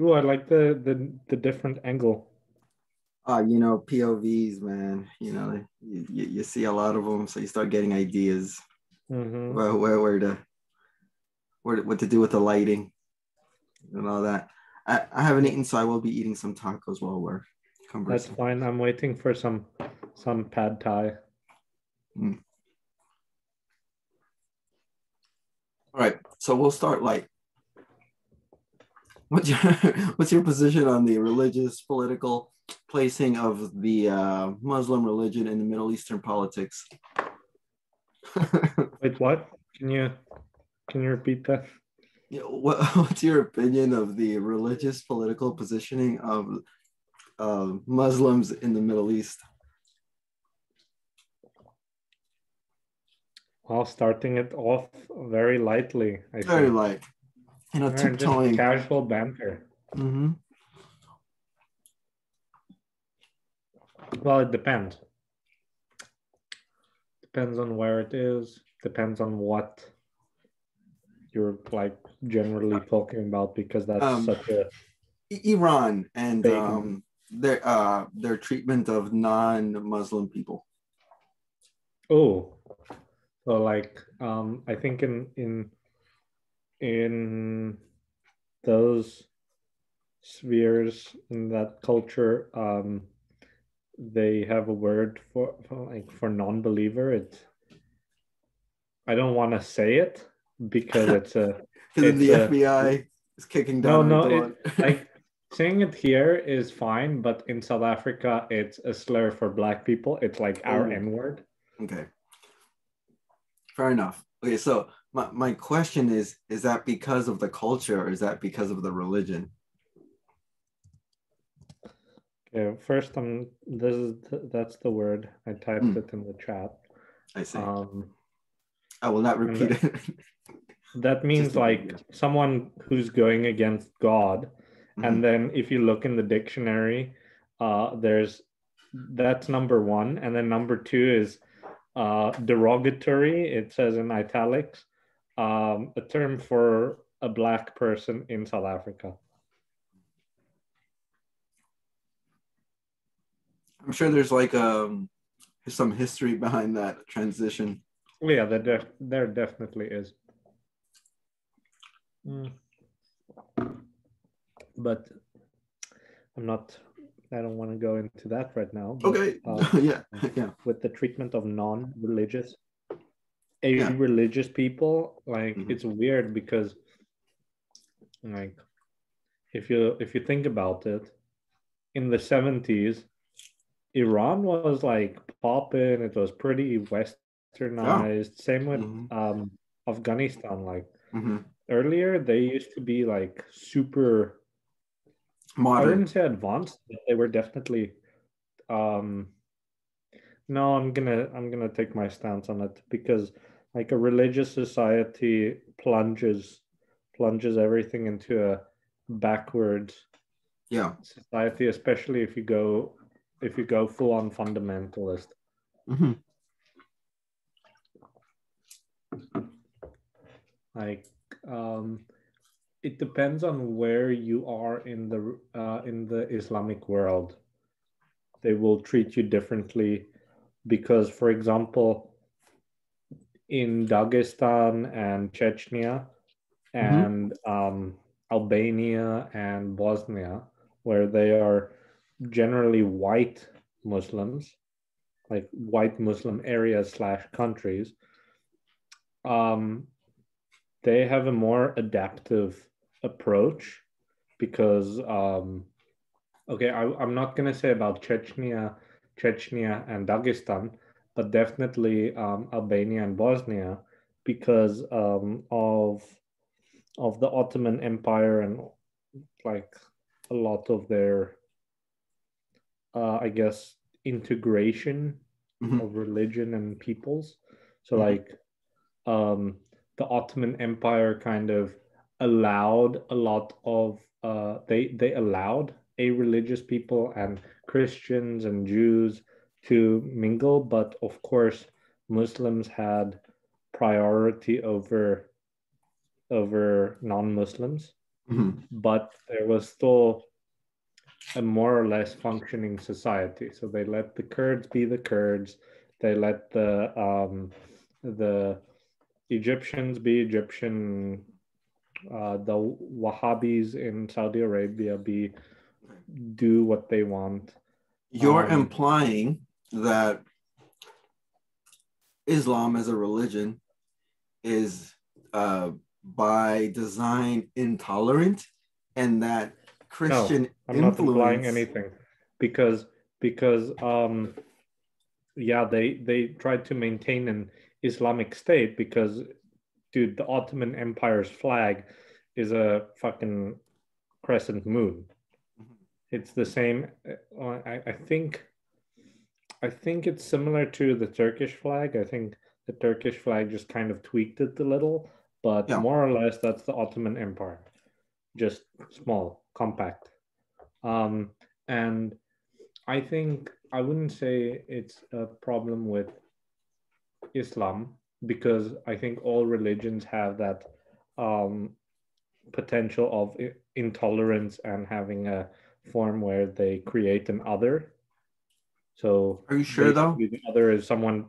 Oh, I like the the the different angle. Uh, you know, POVs, man. You know, you, you, you see a lot of them, so you start getting ideas Mhm. where, where, where to, where, what to do with the lighting and all that. I, I haven't eaten, so I will be eating some tacos while we're conversing. That's fine. I'm waiting for some some pad thai. All right, so we'll start like. What's your what's your position on the religious political placing of the uh, Muslim religion in the Middle Eastern politics? Wait, what? Can you can you repeat that? Yeah, what, what's your opinion of the religious political positioning of uh, Muslims in the Middle East? Well, starting it off very lightly. I Very think. like, you know, tiptoeing. casual banter. hmm Well, it depends. Depends on where it is. Depends on what you're like generally talking about because that's Um, such a Iran and um, their uh, their treatment of non-Muslim people. oh so like um i think in in in those spheres in that culture um they have a word for, for like for non-believer it's i don't want to say it because it's a then the It's, uh, FBI is kicking down. no no it, like saying it here is fine but in south africa it's a slur for black people it's like our Oh. n word Okay. Fair enough. Okay, so my, my question is is that because of the culture or is that because of the religion? Okay, first um this is th- that's the word. I typed Hmm. it in the chat. I see. Um I will not repeat it. that means like video. someone who's going against God. Mhm. And then if you look in the dictionary, uh there's that's number one. And then number two is uh derogatory. It says in italics, um, a term for a black person in South Africa. I'm sure there's like um some history behind that transition. Yeah, there, def- there definitely is. Mm. But I'm not, I don't want to go into that right now. but, Okay. uh, yeah. Yeah. with the treatment of non religious, Yeah. religious people, like Mhm. it's weird because, like, if you if you think about it, in the 70s, Iran was like popping, it was pretty westernized. Same with Mhm. um, Afghanistan. Like hmm earlier, they used to be like super. modern I wouldn't say advanced, but they were definitely. Um, no, I'm gonna I'm gonna take my stance on it because like a religious society plunges plunges everything into a backwards Yeah. society, especially if you go if you go full on fundamentalist. mm-hmm. like um it depends on where you are in the uh, in the islamic world they will treat you differently because for example in dagestan and chechnya and um, albania and bosnia where they are generally white muslims like white muslim areas slash countries. Um, they have a more adaptive approach because um, okay I, i'm not going to say about chechnya chechnya and dagestan but definitely um, albania and bosnia because um, of of the ottoman empire and like a lot of their uh, i guess integration Mhm. of religion and peoples so Mhm. like um, the Ottoman Empire kind of allowed a lot of uh, they they allowed a religious people and Christians and Jews to mingle, but of course Muslims had priority over over non-Muslims. Mhm. but there was still a more or less functioning society. So they let the Kurds be the Kurds. They let the um, the Egyptians be Egyptian. Uh, the Wahhabis in Saudi Arabia be do what they want. You're Um, implying that Islam as a religion is uh, by design intolerant, and that Christian no, I'm not implying influence. anything because because um yeah they they tried to maintain an Islamic state because dude the Ottoman Empire's flag is a fucking crescent moon. Mhm. It's the same uh, I, I think I think it's similar to the Turkish flag. I think the Turkish flag just kind of tweaked it a little, but Yeah. more or less that's the Ottoman Empire. Just small, compact. Um, and I think I wouldn't say it's a problem with Islam because I think all religions have that um, potential of intolerance and having a form where they create an other. So Are you sure though? the other is someone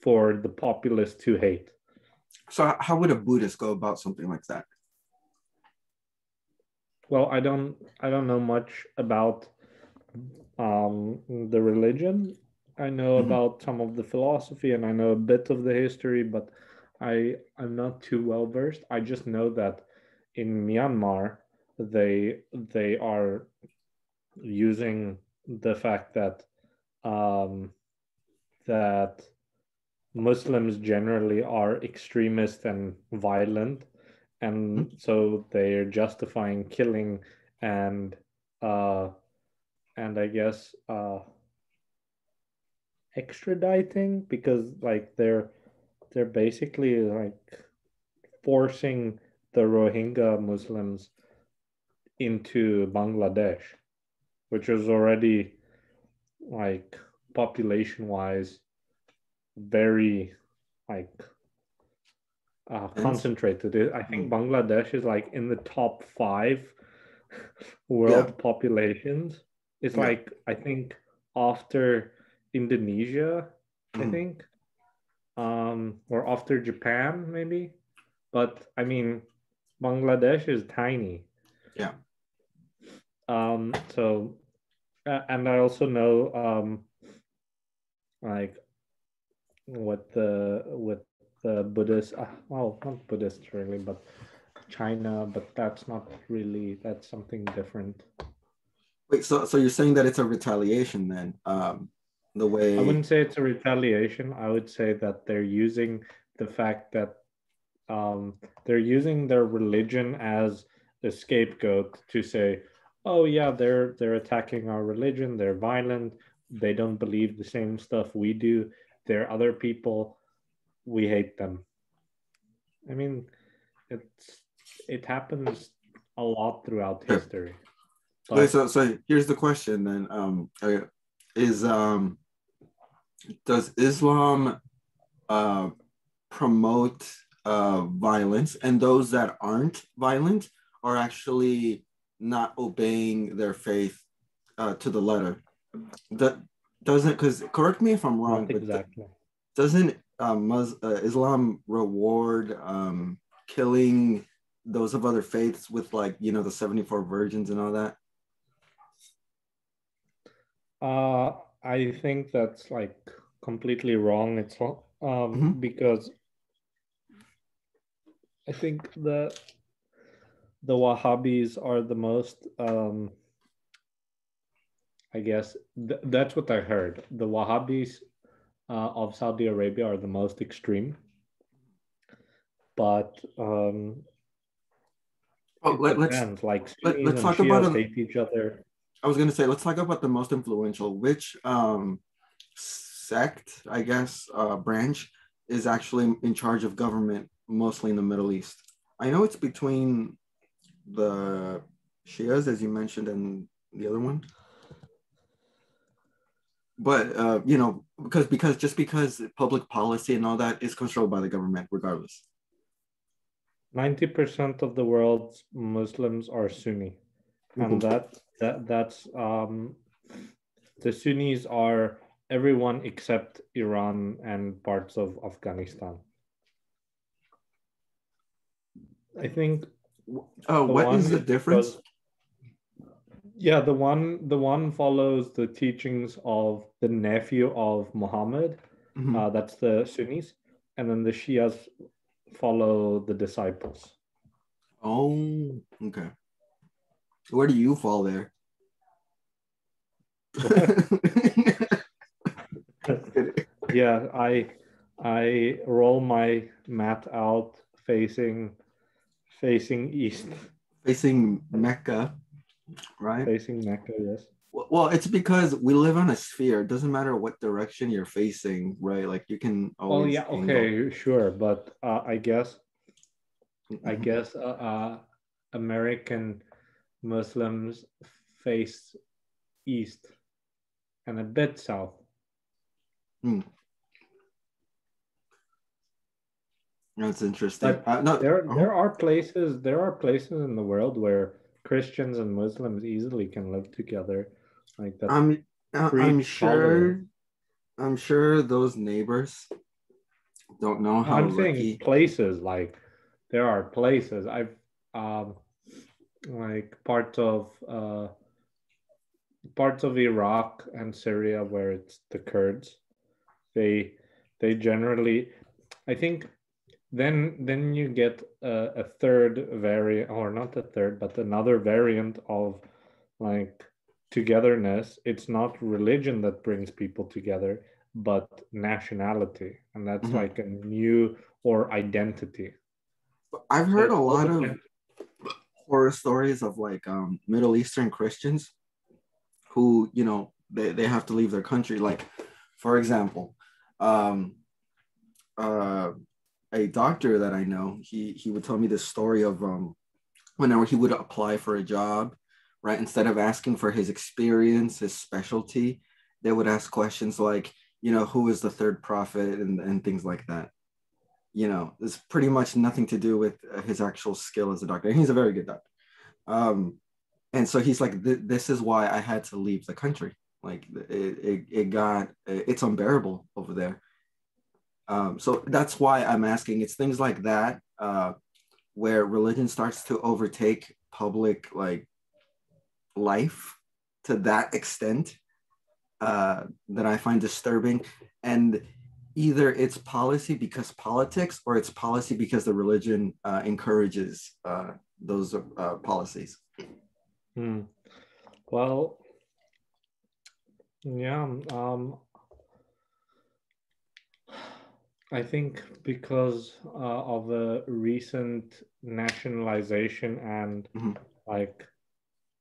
for the populace to hate. So how would a Buddhist go about something like that? Well, I don't I don't know much about um, the religion. I know Mhm. about some of the philosophy and I know a bit of the history, but I I'm not too well versed. I just know that in Myanmar they they are using the fact that um, that Muslims generally are extremist and violent, and so they're justifying killing and uh, and I guess uh, extraditing because like they're they're basically like forcing the Rohingya Muslims into Bangladesh, which is already like population wise very like uh, concentrated. I think Mm. Bangladesh is like in the top five world populations. It's Yeah. like I think after Indonesia, I Mhm. think, um, or after Japan maybe. But I mean, Bangladesh is tiny. Yeah. Um. So, uh, and I also know um, like what the with the Buddhist, uh, well, not Buddhist really, but China, but that's not really that's something different. Wait, so so you're saying that it's a retaliation then? Um, the way I wouldn't say it's a retaliation. I would say that they're using the fact that um, they're using their religion as a scapegoat to say, "Oh yeah, they're they're attacking our religion. They're violent. They don't believe the same stuff we do. They're other people. We hate them." I mean, it's it happens a lot throughout history. But so so here's the question then. Um, is um, does Islam uh, promote uh, violence, and those that aren't violent are actually not obeying their faith uh, to the letter? That doesn't because correct me if I'm wrong, not but exactly. doesn't uh, Mus- uh, Islam reward um, killing those of other faiths with like you know the 74 virgins and all that? Uh, I think that's like completely wrong. It's um Mhm. because I think the the Wahhabis are the most um I guess th- that's what I heard. The Wahhabis uh, of Saudi Arabia are the most extreme, but um, Oh, let, let's depends. Like let, let's talk about Shias hate each other. I was gonna say, let's talk about the most influential. Which um, sect, I guess, uh, branch is actually in charge of government, mostly in the Middle East? I know it's between the Shias, as you mentioned, and the other one. But uh, you know, because because just because public policy and all that is controlled by the government, regardless. 90% of the world's Muslims are Sunni. And Mhm. that that that's um the Sunnis are everyone except Iran and parts of Afghanistan. I think Oh, the what is the difference? yeah, the one the one follows the teachings of the nephew of Muhammad. Mhm. Uh, that's the Sunnis, and then the Shias follow the disciples. oh, okay. Where do you fall there? yeah, I I roll my mat out facing facing east, Facing Mecca, right? facing Mecca. Yes. Well, it's because we live on a sphere. It doesn't matter what direction you're facing, right? Like you can always. Oh yeah, angle. okay, sure, but uh, I guess I Mhm. guess uh, uh, American Muslims face east and a bit south. That's interesting. Uh, no, There, uh-huh. there are places. There are places in the world where Christians and Muslims easily can live together. Like that. I'm uh, I'm sure. I'm sure those neighbors don't know how I'm saying places like there are places. I've um, like parts of uh, parts of Iraq and Syria where it's the Kurds. They they generally, I think. Then then you get a, a third variant, or not a third, but another variant of like togetherness. It's not religion that brings people together, but nationality, and that's Mhm. like a new or identity. I've heard a lot of horror stories of like um, Middle Eastern Christians who, you know, they, they have to leave their country. Like, for example, um, uh, a doctor that I know, he he would tell me this story of um, whenever he would apply for a job, right? Instead of asking for his experience, his specialty, they would ask questions like, you know, who is the third prophet and, and things like that. You know, it's pretty much nothing to do with uh, his actual skill as a doctor. He's a very good doctor. Um, and so he's like, this is why I had to leave the country. Like it, it, it got, it's unbearable over there. Um, so that's why I'm asking. It's things like that uh, where religion starts to overtake public like life to that extent uh, that I find disturbing. And either it's policy because politics, or it's policy because the religion uh, encourages uh, those uh, policies. Hmm. Well, yeah. Um, I think because uh, of the recent nationalization and Mhm. like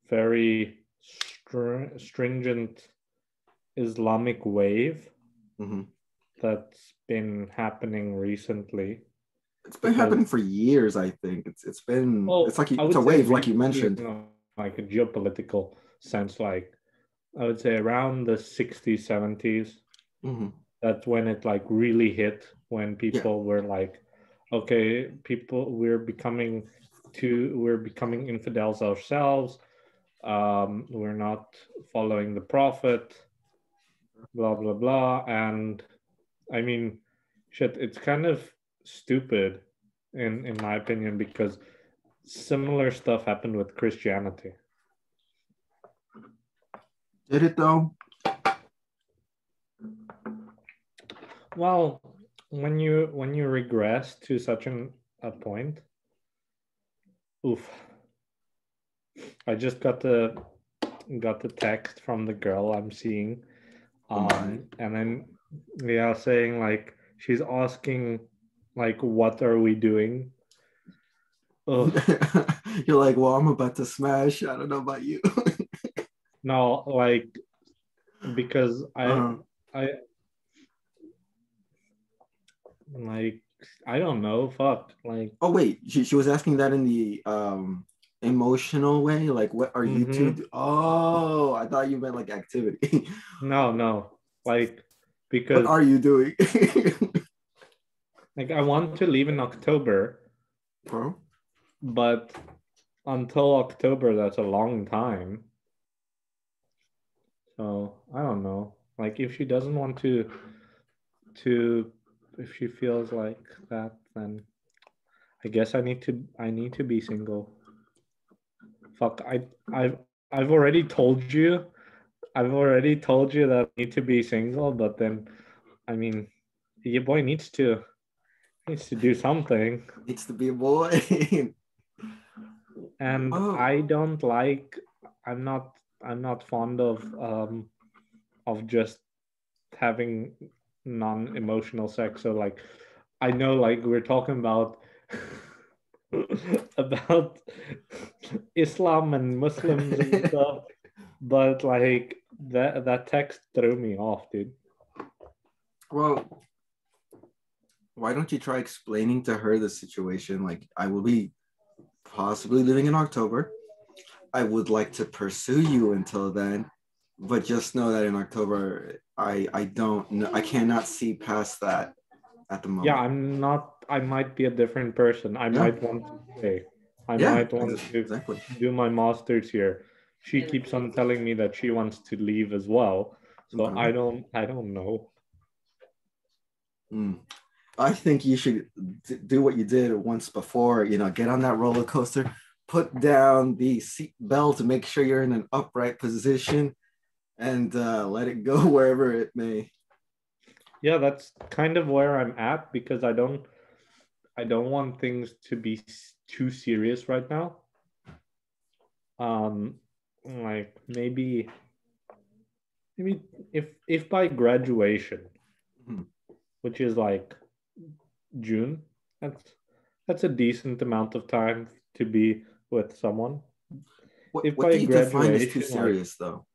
very str- stringent Islamic wave Mhm. that's been happening recently. It's been Because- happening for years. I think it's it's been Well, it's like I it's a wave, like you mentioned. you know, like a geopolitical sense, like I would say around the 60s, 70s. Mhm. that's when it like really hit when people were like okay people we're becoming too we're becoming infidels ourselves. Um we're not following the prophet blah blah blah. And i mean shit it's kind of stupid in in my opinion because similar stuff happened with christianity. Did it though? Well, when you when you regress to such an a point, oof. I just got the got the text from the girl I'm seeing, Oh um, and then yeah, saying like she's asking like what are we doing? Ugh, You're like, well, I'm about to smash. I don't know about you. no, like because I Uh, I like I don't know, fuck, like oh wait, she, she was asking that in the um emotional way. Like, what are you two? Mhm. do- Oh, I thought you meant like activity. no, no, like because what are you doing? like I want to leave in October, Bro. But until October, that's a long time. So I don't know. Like if she doesn't want to to if she feels like that, then I guess I need to I need to be single. Fuck, I I've I've already told you I've already told you that I need to be single, but then I mean your boy needs to needs to do something. Needs to be a boy. and Oh. I don't like I'm not I'm not fond of um of just having non-emotional sex. So like I know like we're talking about about Islam and Muslims and stuff, but like that that text threw me off, dude. well, why don't you try explaining to her the situation? Like, I will be possibly living in October. I would like to pursue you until then, but just know that in October, I I don't know, I cannot see past that at the moment. Yeah, I'm not I might be a different person. I Yeah. might want to stay. I yeah, might want ex- to do my masters here. She keeps on telling me that she wants to leave as well. So Okay. I don't I don't know. Mm. I think you should d- do what you did once before. You know, get on that roller coaster, put down the seat belt to make sure you're in an upright position, and uh, let it go wherever it may. Yeah, that's kind of where I'm at because I don't I don't want things to be too serious right now. Um like maybe maybe if if by graduation Mhm. which is like June that's that's a decent amount of time to be with someone. What, If what by do you define as too graduation, like- serious, though?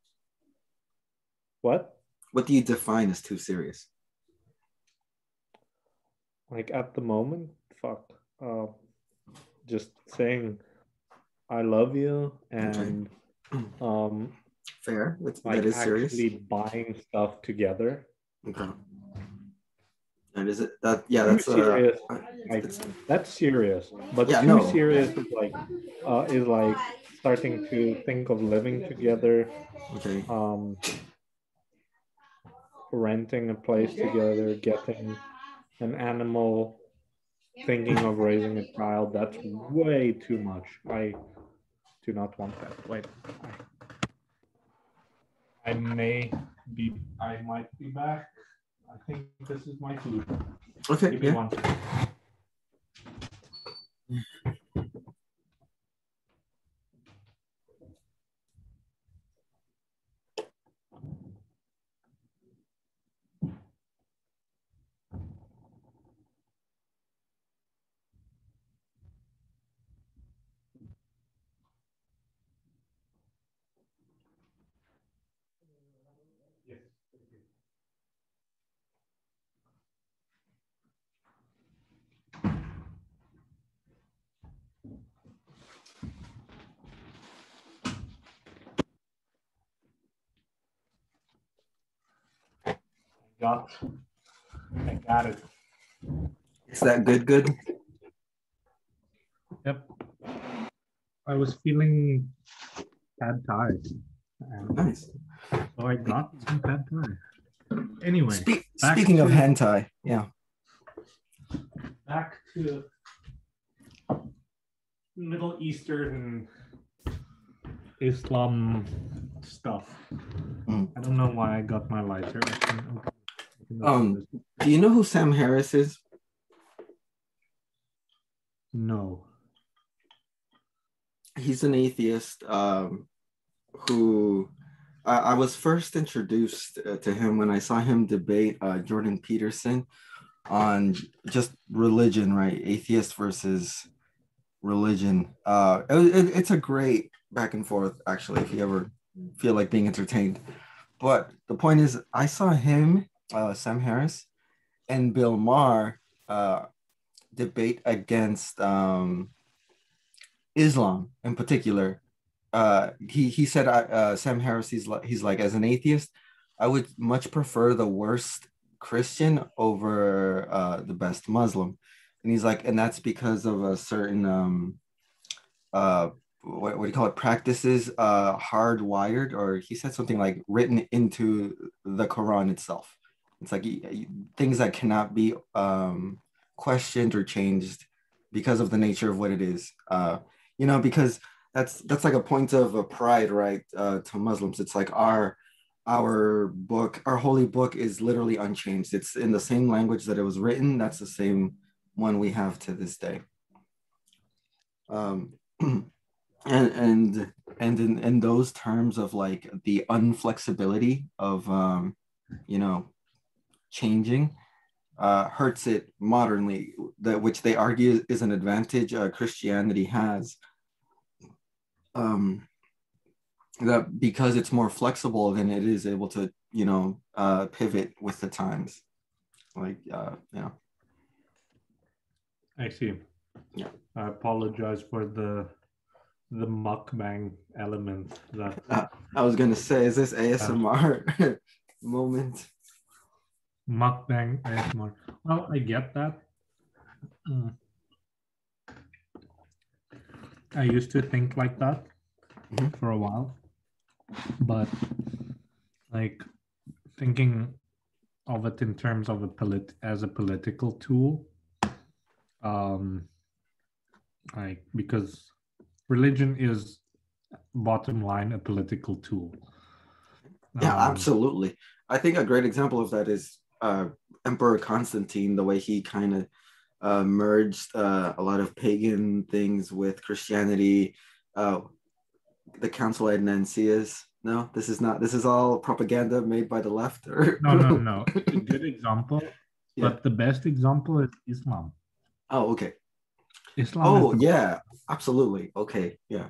What? What do you define as too serious? like at the moment fuck uh, just saying i love you and um Fair. That's, like that is serious. actually buying stuff together Okay. And is it that? Yeah, that's uh, serious like that's serious but Yeah, too no. serious is like uh is like starting to think of living together okay. um renting a place together getting an animal thinking of raising a child that's way too much. I do not want that. Wait. I, I may be i might be back. I think this is my food. Okay. give me Yeah. one got I got it. Is that good? Good. Yep. I was feeling pad thai. Nice. so I got some pad thai. Anyway, Speak, back speaking of to- hentai, yeah. back to Middle Eastern Islam stuff. Mm. I don't know why I got my lighter. I Um. Do you know who Sam Harris is? no. he's an atheist um, who I, I was first introduced uh, to him when I saw him debate uh, Jordan Peterson on just religion, right? Atheist versus religion. Uh, it- it- it's a great back and forth, actually, if you ever feel like being entertained. But the point is, I saw him, uh, Sam Harris, and Bill Maher uh, debate against. Um, Islam in particular. Uh, he he said, uh, uh, Sam Harris, he's like he's like as an atheist, I would much prefer the worst Christian over uh, the best Muslim, and he's like, and that's because of a certain um, uh, what, what do you call it? Practices uh, hardwired, or he said something like written into the Quran itself. It's like things that cannot be um, questioned or changed because of the nature of what it is. Uh, you know, because that's that's like a point of a pride, right? Uh, to Muslims, it's like our our book, our holy book, is literally unchanged. It's in the same language that it was written. That's the same one we have to this day. Um, and and and in, in those terms of like the unflexibility of um, you know changing uh, hurts it modernly, that which they argue is an advantage uh, Christianity has. Um, that because it's more flexible, then it is able to, you know, uh, pivot with the times. Like, uh, yeah. I see. Yeah. I apologize for the the mukbang element that uh, I was gonna say, is this ASMR moment? Mukbang ASMR. Well, I get that. Mm. I used to think like that mm-hmm. for a while, but like thinking of it in terms of a polit as a political tool, um, like because religion is bottom line a political tool. Yeah, um, absolutely. I think a great example of that is uh, Emperor Constantine, the way he kind of uh, merged uh, a lot of pagan things with Christianity. Uh, the Council at Nancius. No, this is not. This is all propaganda made by the left. Or no, no, no. It's a good example, yeah. but the best example is Islam. Oh, okay. Islam. Oh, yeah, absolutely. Okay, yeah.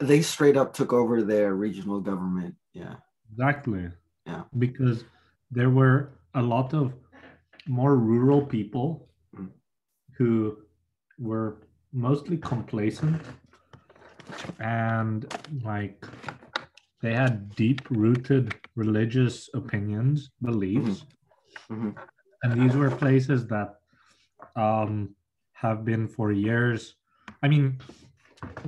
They straight up took over their regional government. Yeah. Exactly. Yeah. Because there were a lot of more rural people mm. who were mostly complacent and like they had deep rooted religious opinions beliefs mm-hmm. Mm-hmm. and these were places that um, have been for years i mean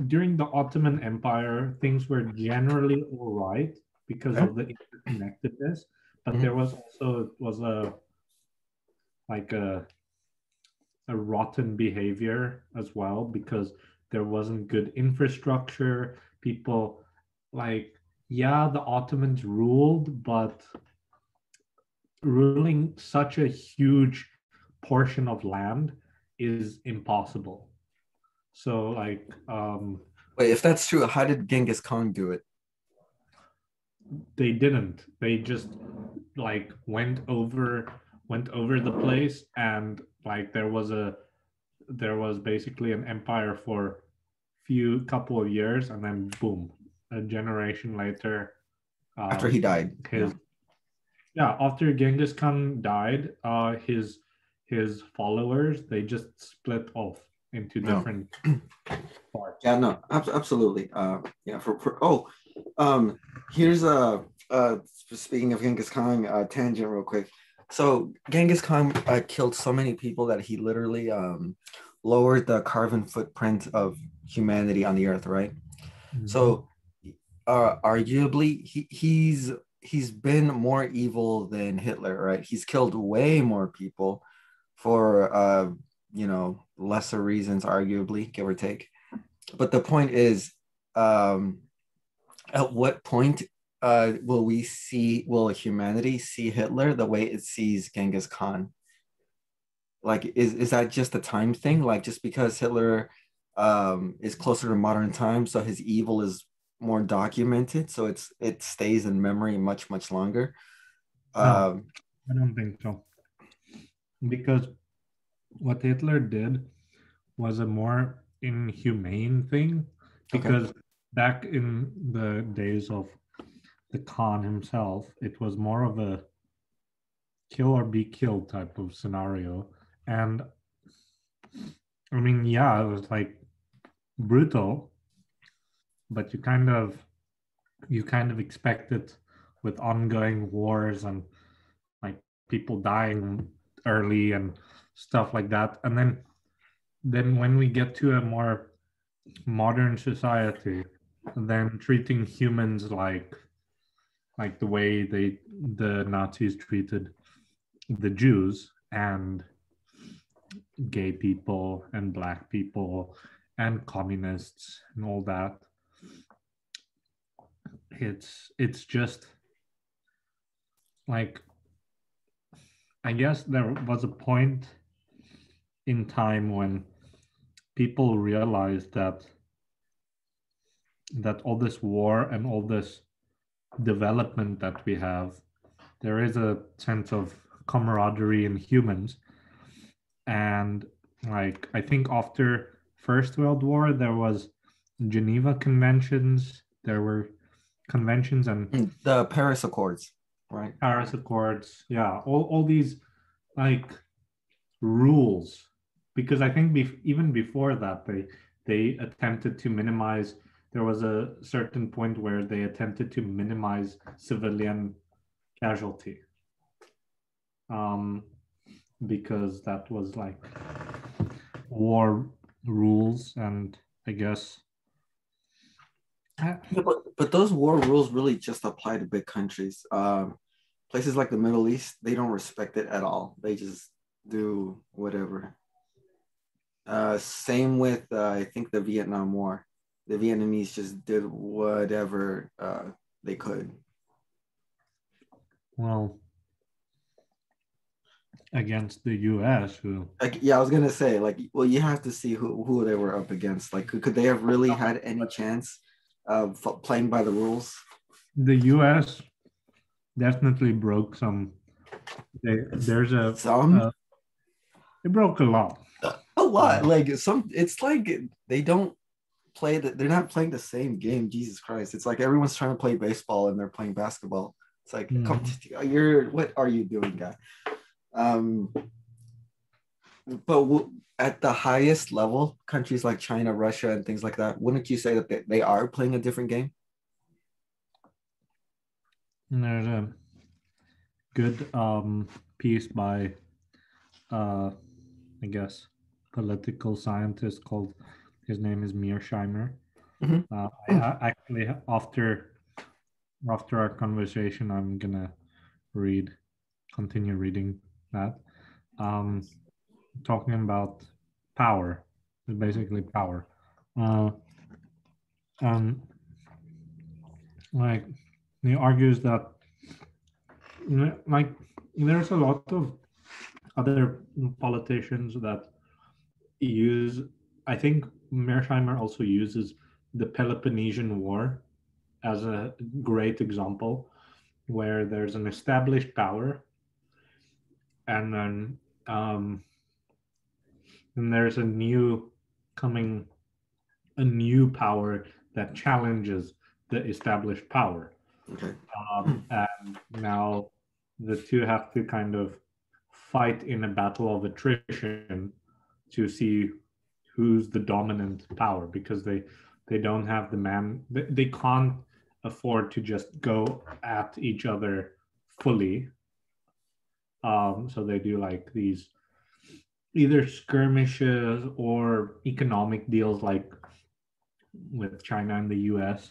during the ottoman empire things were generally all right because of the interconnectedness but mm-hmm. there was also was a like a a rotten behavior as well because there wasn't good infrastructure. People like yeah the ottomans ruled but ruling such a huge portion of land is impossible. So like um wait if that's true how did genghis khan do it they didn't they just like went over went over the place and like there was a there was basically an empire for few couple of years and then boom a generation later um, after he died his yeah. yeah after genghis khan died uh his his followers they just split off into different no. parts yeah no ab- absolutely uh yeah for, for oh um here's a uh, speaking of Genghis Khan, uh, tangent real quick. So Genghis Khan uh, killed so many people that he literally um, lowered the carbon footprint of humanity on the earth, right? Mm-hmm. So, uh, arguably, he, he's he's been more evil than Hitler, right? He's killed way more people for uh, you know lesser reasons, arguably, give or take. But the point is, um, at what point uh, will we see, will humanity see Hitler the way it sees Genghis Khan? Like, is, is that just a time thing? Like, just because Hitler um, is closer to modern times, so his evil is more documented, so it's it stays in memory much much longer. No, um, I don't think so, because what Hitler did was a more inhumane thing. Because okay. Back in the days of the Khan himself. It was more of a kill or be killed type of scenario. And I mean, yeah, it was like brutal, but you kind of you kind of expect it with ongoing wars and like people dying early and stuff like that and then then when we get to a more modern society then treating humans like like the way they the nazis treated the jews and gay people and black people and communists and all that. It's it's just like i guess there was a point in time when people realized that that all this war and all this development that we have there is a sense of camaraderie in humans. And like i think after first world war there was geneva conventions there were conventions and mm, the paris accords right? Paris accords yeah all, all these like rules. Because i think bef- even before that they they attempted to minimize there was a certain point where they attempted to minimize civilian casualty um, because that was like war rules and i guess yeah, but, but those war rules really just apply to big countries. Um, places like the middle east they don't respect it at all. They just do whatever. Uh, same with uh, i think the vietnam war the vietnamese just did whatever uh, they could well against the U.S. Who? Like, yeah, I was gonna say, like, well, you have to see who who they were up against. Like, could, they have really had any chance of playing by the rules? The U.S. definitely broke some. They, there's a some. Uh, it broke a lot. A lot, like some. It's like they don't play that. They're not playing the same game. Jesus Christ! It's like everyone's trying to play baseball and they're playing basketball. It's like, mm-hmm. come, you're what are you doing, guy? Um, but w- at the highest level, countries like China, Russia, and things like that, wouldn't you say that they, they are playing a different game? There's a good um, piece by, uh, I guess, political scientist called. His name is Mearsheimer. Mm-hmm. Uh, I, actually after after our conversation, I'm gonna read, continue reading that. Um, talking about power, basically power. Uh, um, like he argues that like there's a lot of other politicians that use. I think Mearsheimer also uses the Peloponnesian War as a great example, where there's an established power and then um, then there's a new coming a new power that challenges the established power. Okay. Um, and now the two have to kind of fight in a battle of attrition to see who's the dominant power because they they don't have the man they, they can't afford to just go at each other fully um, so they do like these either skirmishes or economic deals like with China and the US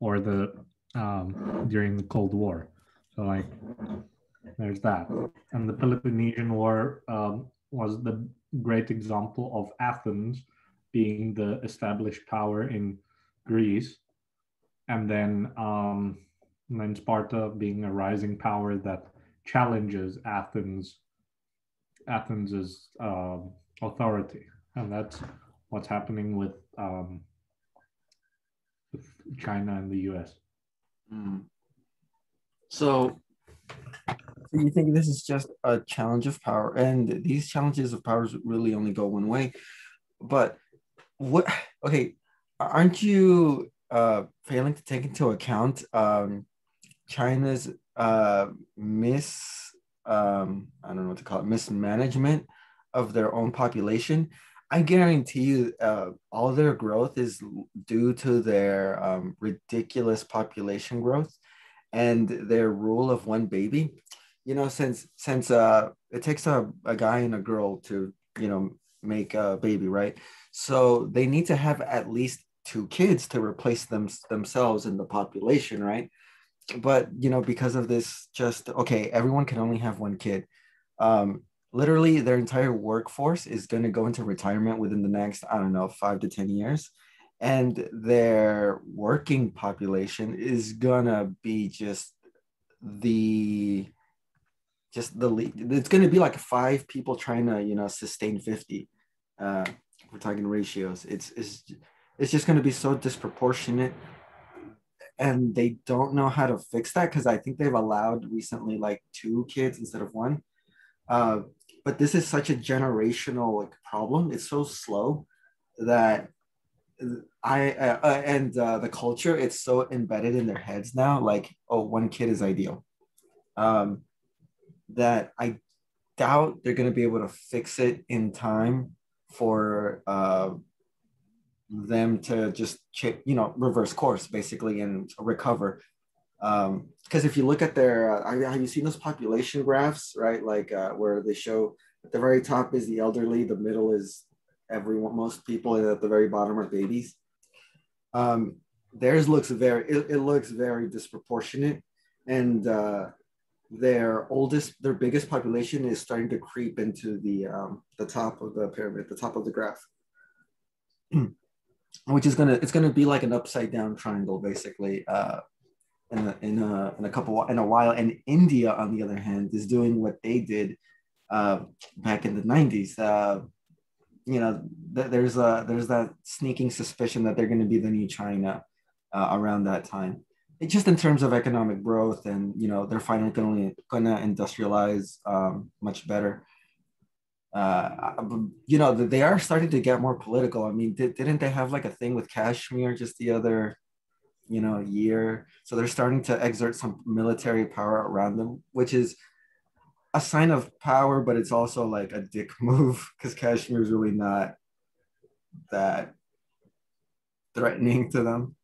or the um, during the Cold War. So like there's that. And the Peloponnesian War um, was the great example of Athens being the established power in Greece, and then um, and then Sparta being a rising power that challenges Athens Athens's um, authority, and that's what's happening with, um, with China and the U.S. Mm. So, so you think this is just a challenge of power, and these challenges of powers really only go one way. But what? Okay, aren't you uh, failing to take into account um, China's uh, mis um, I don't know what to call it mismanagement of their own population. I guarantee you, uh, all their growth is due to their um, ridiculous population growth and their rule of one baby. You know, since since uh, it takes a, a guy and a girl to you know make a baby, right? So they need to have at least two kids to replace them themselves in the population, right? But you know, because of this, just okay, everyone can only have one kid. Um, literally, their entire workforce is going to go into retirement within the next, I don't know, five to ten years, and their working population is gonna be just the just the it's going to be like five people trying to you know sustain 50 uh we're talking ratios. It's it's it's just going to be so disproportionate. And they don't know how to fix that because i think they've allowed recently like two kids instead of one. Uh but this is such a generational like problem. It's so slow that I uh, uh, and uh, the culture it's so embedded in their heads now like oh one kid is ideal. Um that I doubt they're going to be able to fix it in time for uh, them to just you know reverse course basically and recover. Because um, if you look at their uh, have you seen those population graphs right? Like uh, where they show at the very top is the elderly the middle is everyone most people and at the very bottom are babies. Um, theirs looks very it, it looks very disproportionate. And uh, their oldest, their biggest population is starting to creep into the um, the top of the pyramid, the top of the graph, which is gonna it's gonna be like an upside down triangle basically. Uh, in a, in a in a couple in a while, and India on the other hand is doing what they did uh, back in the '90s. Uh, you know, th- there's a there's that sneaking suspicion that they're going to be the new China uh, around that time just in terms of economic growth and you know they're finally going to industrialize um, much better. Uh, you know they are starting to get more political. I mean did, didn't they have like a thing with kashmir just the other you know year? So they're starting to exert some military power around them which is a sign of power but it's also like a dick move because kashmir is really not that threatening to them.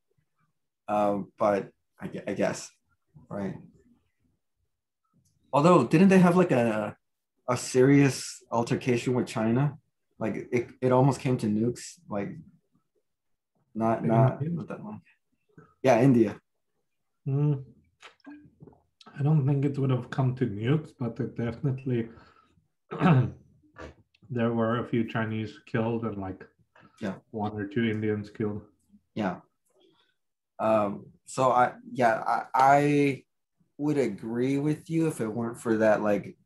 Um, but I, I guess, right? Although, didn't they have like a a serious altercation with China? Like it, it almost came to nukes. Like not not with that one. Yeah, India. Mm, I don't think it would have come to nukes, but it definitely there were a few Chinese killed and like yeah one or two Indians killed. Yeah. Um, so I yeah I, I would agree with you if it weren't for that like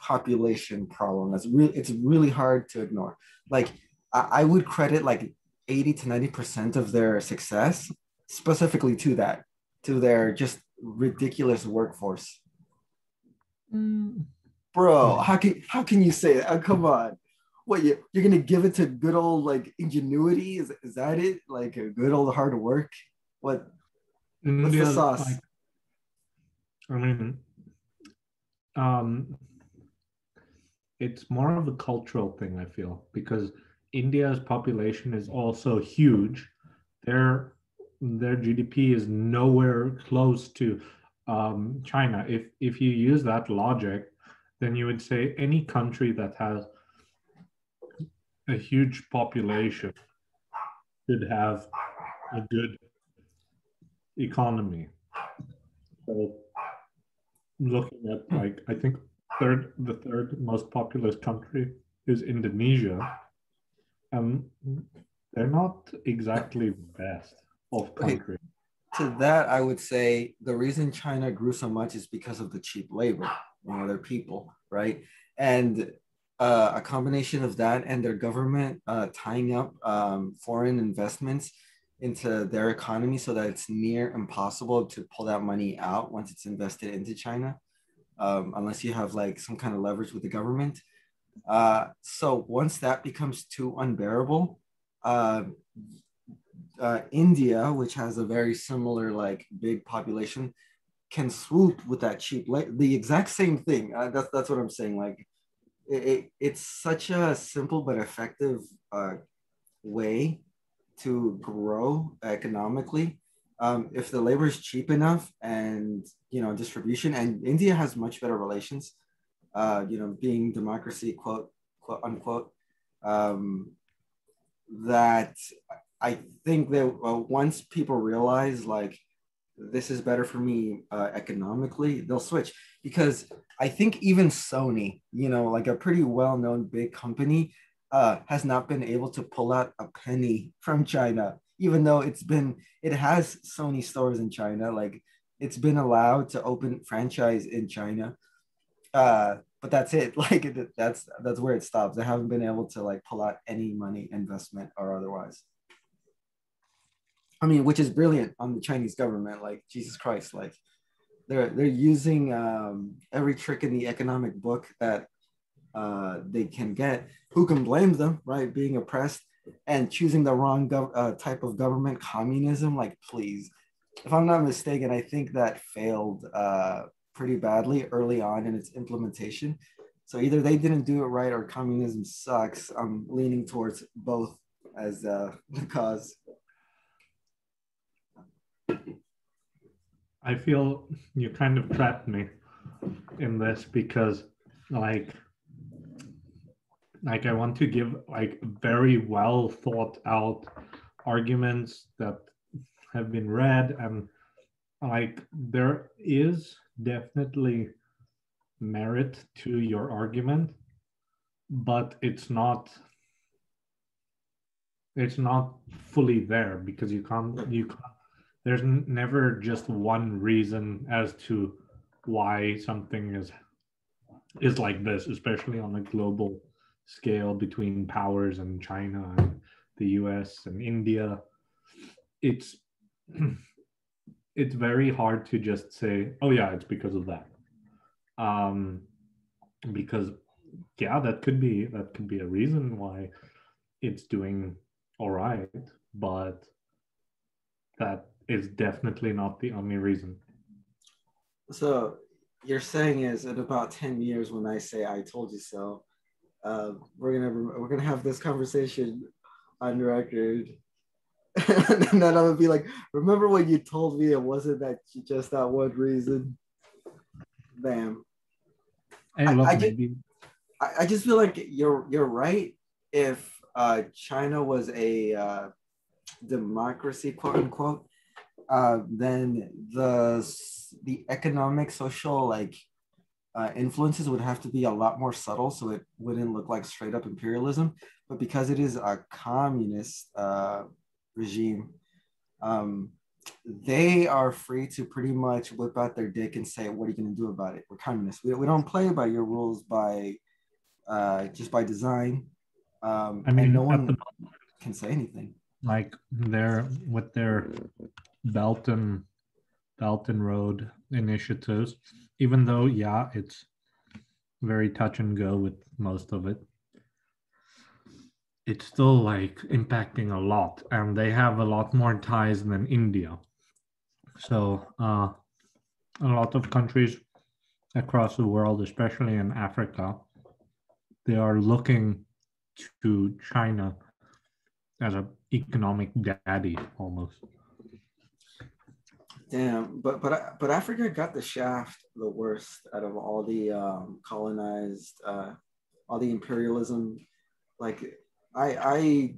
population problem. That's really it's really hard to ignore. Like I, I would credit like 80 to 90 percent of their success specifically to that, to their just ridiculous workforce. Mm. Bro, how can how can you say that? Oh, come on. What you you're gonna give it to good old like ingenuity? Is, is that it? Like a good old hard work? What What's the sauce? Like, I mean, um, it's more of a cultural thing. I feel because India's population is also huge. Their their GDP is nowhere close to um, China. If if you use that logic, then you would say any country that has a huge population should have a good economy. So looking at like I think third the third most populous country is Indonesia. and they're not exactly the best of country. To that, I would say the reason China grew so much is because of the cheap labor, know, their people, right? And uh, a combination of that and their government uh, tying up um, foreign investments into their economy so that it's near impossible to pull that money out once it's invested into China, um, unless you have like some kind of leverage with the government. Uh, so once that becomes too unbearable, uh, uh, India, which has a very similar like big population, can swoop with that cheap la- the exact same thing. Uh, that's that's what I'm saying. Like, it, it, it's such a simple but effective uh, way to grow economically um, if the labor is cheap enough and you know distribution, and India has much better relations, uh, you know, being democracy, quote, quote unquote, um, that I think that uh, once people realize like this is better for me uh, economically, they'll switch. Because I think even Sony, you know, like a pretty well-known big company, uh, has not been able to pull out a penny from China, even though it's been it has Sony stores in China, like it's been allowed to open franchise in China. Uh, but that's it. Like that's that's where it stops. They haven't been able to like pull out any money, investment or otherwise. I mean, which is brilliant on the Chinese government. Like Jesus Christ, like they're they're using um, every trick in the economic book that uh, they can get. Who can blame them, right? Being oppressed and choosing the wrong gov- uh, type of government, communism. Like, please, if I'm not mistaken, I think that failed uh, pretty badly early on in its implementation. So either they didn't do it right or communism sucks. I'm leaning towards both as uh, the cause. I feel you kind of trapped me in this because like like I want to give like very well thought out arguments that have been read and like there is definitely merit to your argument but it's not it's not fully there because you can't you can't there's never just one reason as to why something is is like this, especially on a global scale between powers and China and the US and India. It's it's very hard to just say, oh yeah, it's because of that. Um, because yeah, that could be that could be a reason why it's doing all right, but that is definitely not the only reason. So you're saying is in about 10 years when I say I told you so, uh, we're gonna we're gonna have this conversation on record. and then I'm gonna be like, remember when you told me it wasn't that just that one reason? Bam. Look, I, I, just, I, I, just feel like you're you're right. If uh, China was a uh, democracy, quote unquote, uh, then the the economic, social, like uh, influences would have to be a lot more subtle, so it wouldn't look like straight up imperialism. But because it is a communist uh, regime, um, they are free to pretty much whip out their dick and say, "What are you going to do about it? We're communists. We, we don't play by your rules by uh, just by design." Um, I mean, no one the, can say anything. Like they're with their Belt and And Road initiatives, even though yeah, it's very touch and go with most of it. It's still like impacting a lot, and they have a lot more ties than India. So uh, a lot of countries across the world, especially in Africa, they are looking to China as an economic daddy almost. Damn, but but but Africa got the shaft the worst out of all the um, colonized, uh, all the imperialism. Like I I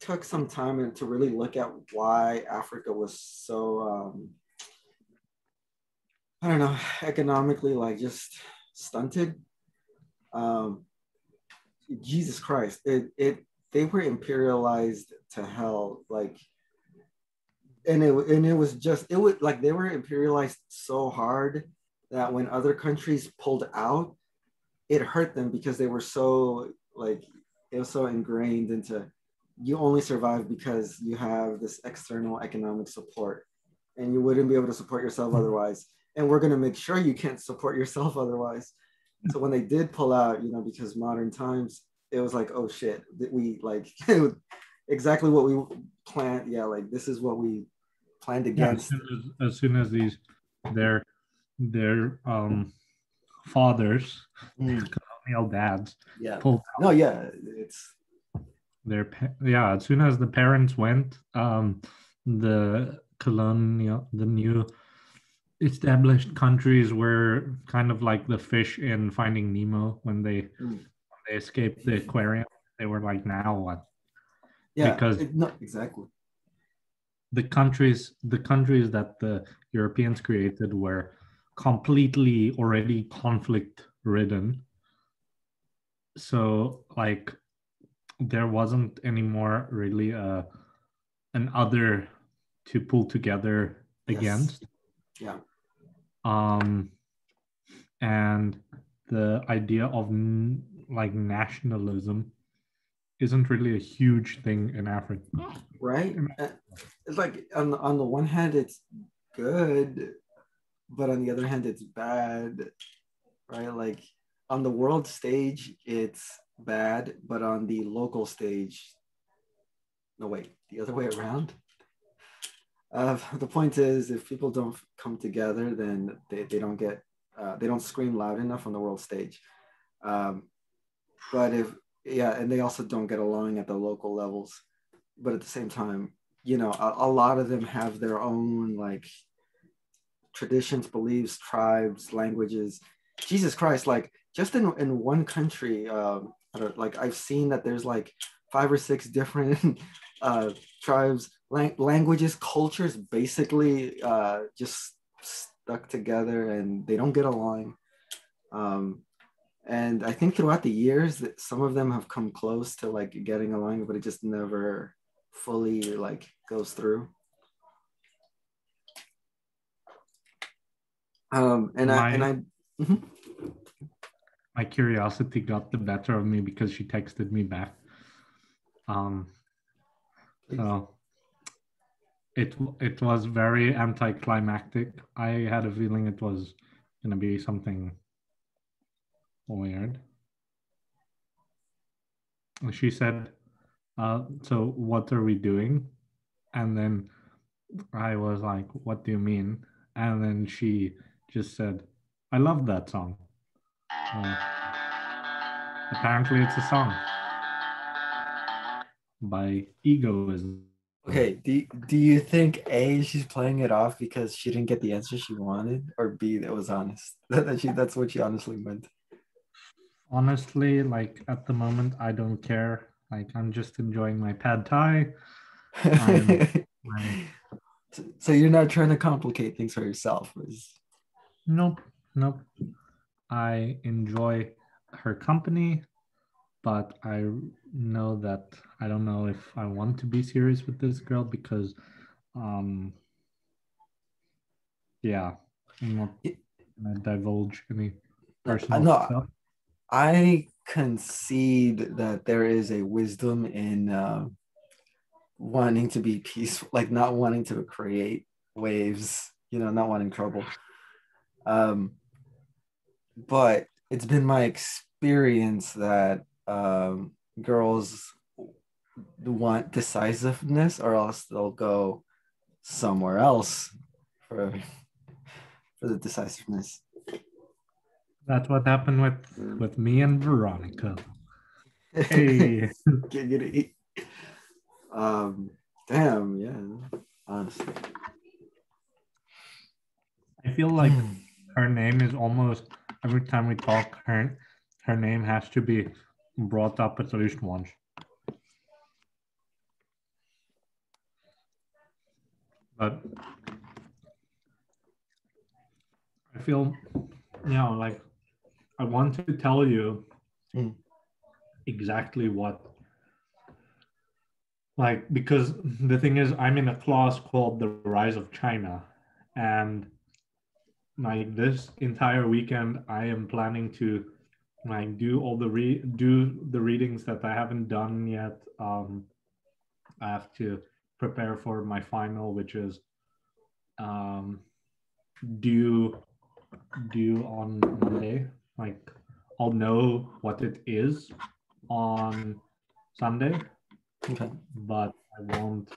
took some time to really look at why Africa was so um, I don't know economically like just stunted. Um, Jesus Christ, it it they were imperialized to hell like and it and it was just it was like they were imperialized so hard that when other countries pulled out, it hurt them because they were so like it was so ingrained into you only survive because you have this external economic support and you wouldn't be able to support yourself hmm. otherwise. And we're going to make sure you can't support yourself otherwise. So when they did pull out you know because modern times it was like oh shit that we like exactly what we planned yeah like this is what we planned against. Yeah, as, soon as, as, soon as, these their their um fathers, mm. colonial dads, yeah. pulled out. No, yeah, it's their yeah. As soon as the parents went, um, the colonial, the new established countries were kind of like the fish in Finding Nemo when they Mm. when they escaped the aquarium. They were like, now what? Yeah, Because- it- no, exactly. The countries the countries that the Europeans created were completely already conflict ridden. So like there wasn't anymore really a an other to pull together Yes. against. Yeah. Um and the idea of n- like nationalism isn't really a huge thing in Africa. right? It's like on the, on the one hand, it's good, but on the other hand, it's bad, right? Like on the world stage, it's bad, but on the local stage, no wait, the other way around. Uh, the point is, if people don't come together, then they, they don't get uh, they don't scream loud enough on the world stage. Um, but if yeah, and they also don't get along at the local levels but at the same time, you know, a, a lot of them have their own like traditions, beliefs, tribes, languages. Jesus Christ, like just in, in one country, um, like I've seen that there's like five or six different uh, tribes, lang- languages, cultures, basically uh, just stuck together and they don't get along. Um, and I think throughout the years that some of them have come close to like getting along, but it just never fully like goes through. Um, and I and My- I Mhm. my curiosity got the better of me because she texted me back. Um, so it it was very anticlimactic. I had a feeling it was gonna be something weird. And She said, uh, "So what are we doing?" And then I was like, "What do you mean?" And then she just said, "I love that song." Uh, apparently, it's a song by Egoism. okay. Do do you think A she's playing it off because she didn't get the answer she wanted, or B that was honest that she that's what she honestly meant? Honestly, like at the moment, I don't care. Like I'm just enjoying my pad thai. I'm- I'm- so, so you're not trying to complicate things for yourself. is- Nope, nope. I enjoy her company, but I know that I don't know if I want to be serious with this girl because, um, yeah, I'm not gonna divulge any personal no, stuff. I concede that there is a wisdom in uh, wanting to be peaceful, like not wanting to create waves, you know, not wanting trouble. Um, but it's been my experience that um, girls want decisiveness, or else they'll go somewhere else for for the decisiveness. That's what happened with with me and Veronica. Hey, Giggity. Um, damn, yeah, honestly. I feel like her name is almost every time we talk her her name has to be brought up at least once but i feel you know like i want to tell you Mm. exactly what like because the thing is i'm in a class called the rise of china and like this entire weekend i am planning to like do all the re do the readings that i haven't done yet um i have to prepare for my final which is um due due on monday like i'll know what it is on sunday Okay. but i won't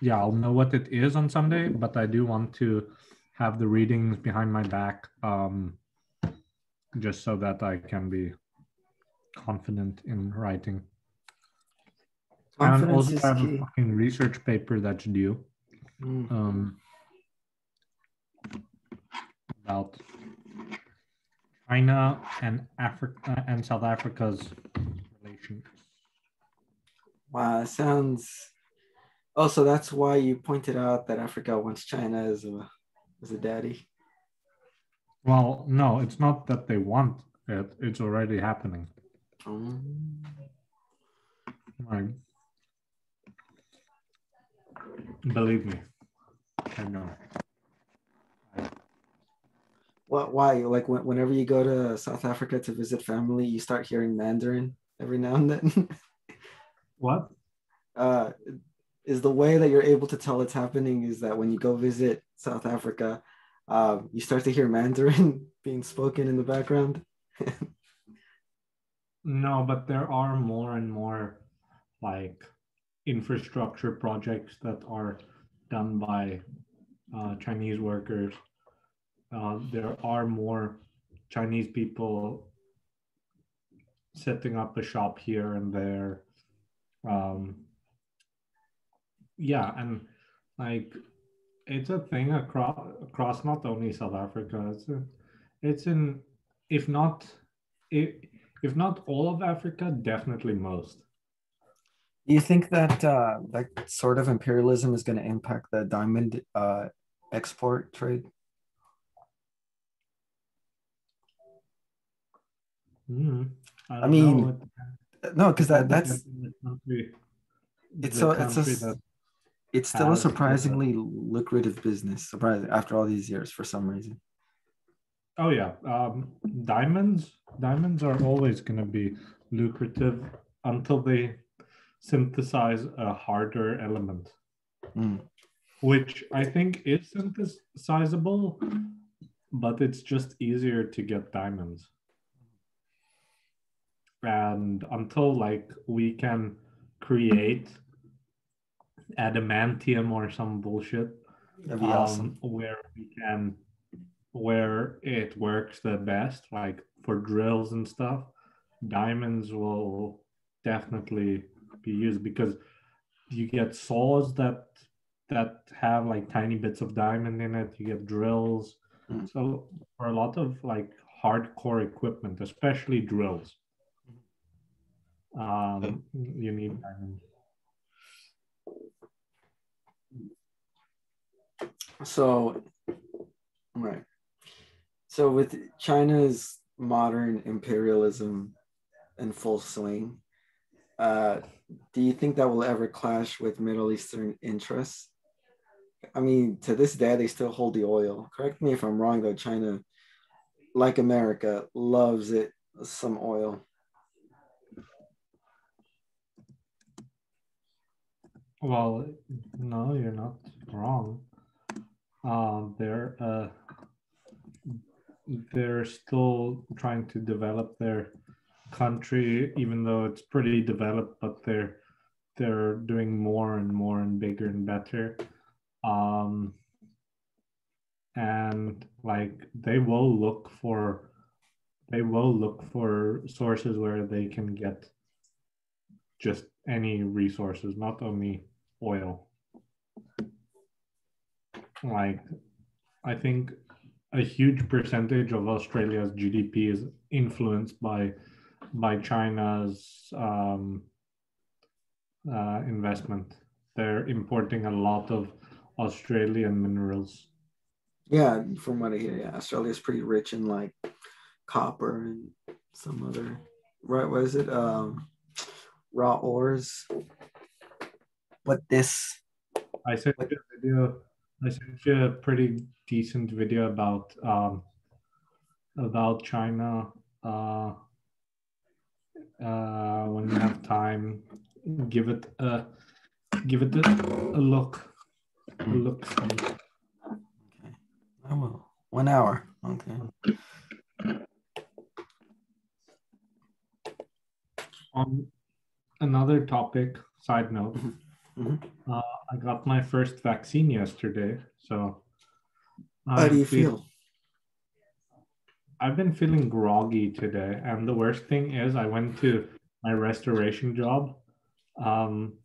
yeah, I'll know what it is on Sunday, but I do want to have the readings behind my back, um, just so that I can be confident in writing. And Confidence also is I have a fucking research paper that's due. Mm. um, about China and Africa and South Africa's relations. Wow, sounds. Oh, so that's why you pointed out that Africa wants China as a as a daddy. Well, no, it's not that they want it; it's already happening. Um, Right? Believe me, I know. What? Why? Like when, whenever you go to South Africa to visit family, you start hearing Mandarin every now and then. What? uh, is the way that you're able to tell it's happening is that when you go visit South Africa, um, you start to hear Mandarin being spoken in the background. No, but there are more and more like infrastructure projects that are done by uh, Chinese workers. Uh, there are more Chinese people setting up a shop here and there. Um, yeah, and like it's a thing across across not only South Africa. It's a, it's in if not if if not all of Africa, definitely most. Do you think that uh, that sort of imperialism is going to impact the diamond uh, export trade? Mm, I don't mean, know. No, because that, that's country- it's a it's a country s- that- it's still a surprisingly lucrative business. Surprising after all these years for some reason. Oh yeah, um, diamonds. Diamonds are always going to be lucrative until they synthesize a harder element, Mm. which I think is synthesizable, but it's just easier to get diamonds. And until like we can create adamantium or some bullshit um, awesome. where we can where it works the best like for drills and stuff diamonds will definitely be used because you get saws that that have like tiny bits of diamond in it you get drills Mm. so for a lot of like hardcore equipment especially drills um you need diamonds So, right. So with China's modern imperialism in full swing, uh, do you think that will ever clash with Middle Eastern interests? I mean, to this day, they still hold the oil. Correct me if I'm wrong, though. China, like America, loves it some oil. Well, no, you're not wrong. Um, they're uh, they're still trying to develop their country, even though it's pretty developed. But they're they're doing more and more and bigger and better. Um, and like they will look for they will look for sources where they can get just any resources, not only oil. Like, I think a huge percentage of Australia's GDP is influenced by by China's um, uh, investment. They're importing a lot of Australian minerals. Yeah, from what I hear, yeah, Australia's pretty rich in like copper and some other right. What is it? Um, raw ores. But this, I sent you a video. I sent you a pretty decent video about um, about China. Uh, uh, when you have time, give it a give it a, a look. A look. I will. One hour. Okay. On another topic, side note, Mhm. uh, I got my first vaccine yesterday, so. How do you been- feel? I've been feeling groggy today, and the worst thing is, I went to my restoration job, um,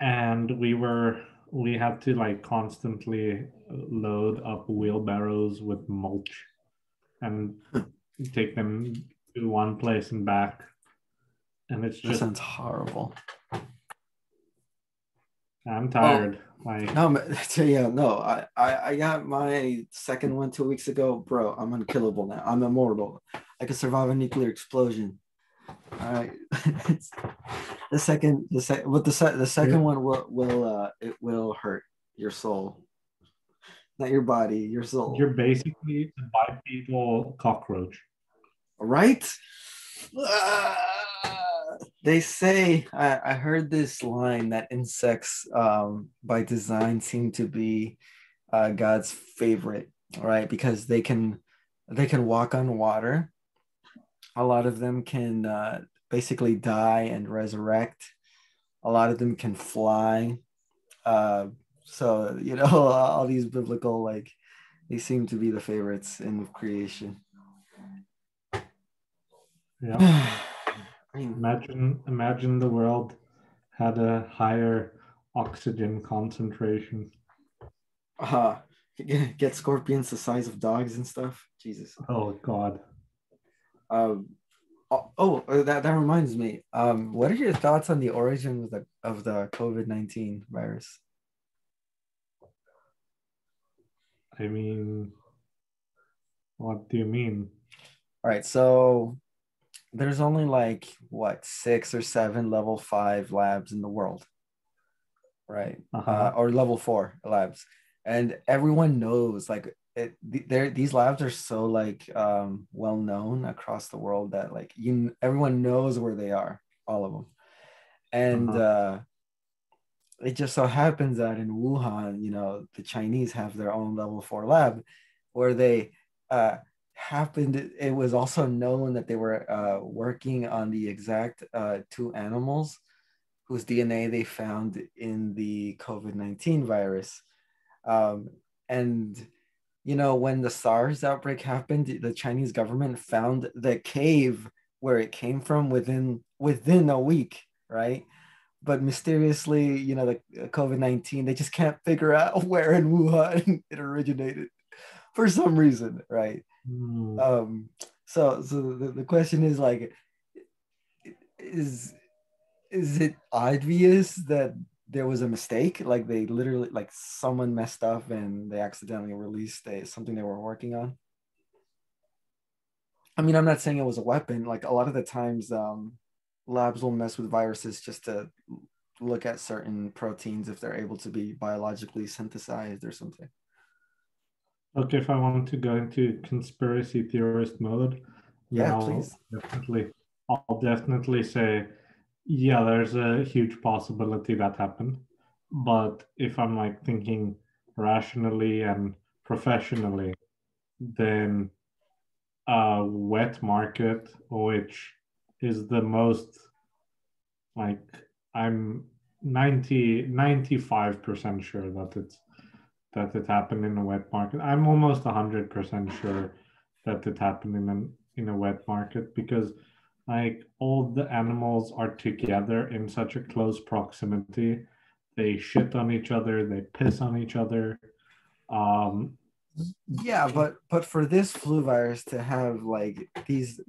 and we were we had to like constantly load up wheelbarrows with mulch and take them to one place and back and it's That just sounds horrible. I'm tired like No, man, yeah, no. I, I, I got my second one two weeks ago, bro. I'm unkillable now. I'm immortal. I can survive a nuclear explosion. All right. The second, the second, but the se- the second one will will uh it will hurt your soul, not your body, your soul. you're basically a bipedal cockroach right? Ah, they say I, I heard this line that insects um, by design seem to be uh, God's favorite, right? Because they can they can walk on water. A lot of them can uh, basically die and resurrect. A lot of them can fly. Uh, so you know all these biblical like they seem to be the favorites in creation. yeah imagine imagine the world had a higher oxygen concentration uh, get scorpions the size of dogs and stuff. Jesus. oh god Um, oh, oh, uh, that, that reminds me. Um, what are your thoughts on the origin of the of the COVID nineteen virus? i mean what do you mean All right, so there's only like what six or seven level five labs in the world, right? Uh-huh. Uh, or level four labs, and everyone knows like it. There, these labs are so like um, well known across the world that like you, everyone knows where they are, all of them, and Uh-huh. uh, it just so happens that in Wuhan, you know, the Chinese have their own level four lab, where they uh, happened it was also known that they were uh, working on the exact uh, two animals whose dna they found in the covid-19 virus. Um, and you know when the sars outbreak happened the chinese government found the cave where it came from within within a week right? But mysteriously you know the uh, covid-19 they just can't figure out where in wuhan it originated for some reason right Hmm. um so so the, the question is like is is it obvious that there was a mistake? Like they literally like someone messed up and they accidentally released a, something they were working on? I mean i'm not saying it was a weapon. Like a lot of the times um labs will mess with viruses just to look at certain proteins if they're able to be biologically synthesized or something Look, if I want to go into conspiracy theorist mode, Yeah, I'll please. definitely, I'll definitely say, yeah, there's a huge possibility that happened. But if I'm like thinking rationally and professionally, then a wet market, which is the most like I'm 90 95% sure that it's that it happened in a wet market. I'm almost 100% sure that it happened in an in a wet market because like all the animals are together in such a close proximity. They shit on each other, they piss on each other. Um Yeah, but but for this flu virus to have like these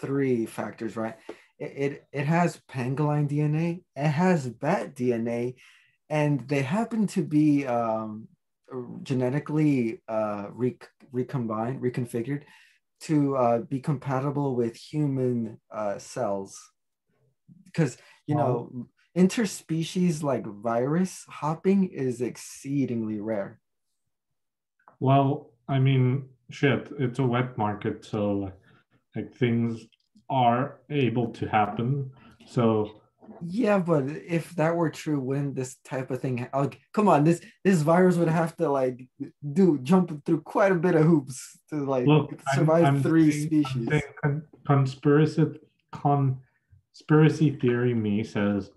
three factors, right? It it, it has pangolin DNA, it has bat DNA, and they happen to be um, genetically uh, re- recombined, reconfigured to uh, be compatible with human uh, cells. Because you know, interspecies like virus hopping is exceedingly rare. well, I mean, shit, it's a wet market, so like things are able to happen. So Yeah, but if that were true, wouldn't this type of thing? Like, come on, this this virus would have to like do jump through quite a bit of hoops to like look, I'm- survive I'm three saying- species. saying con- conspiracy conspiracy theory me says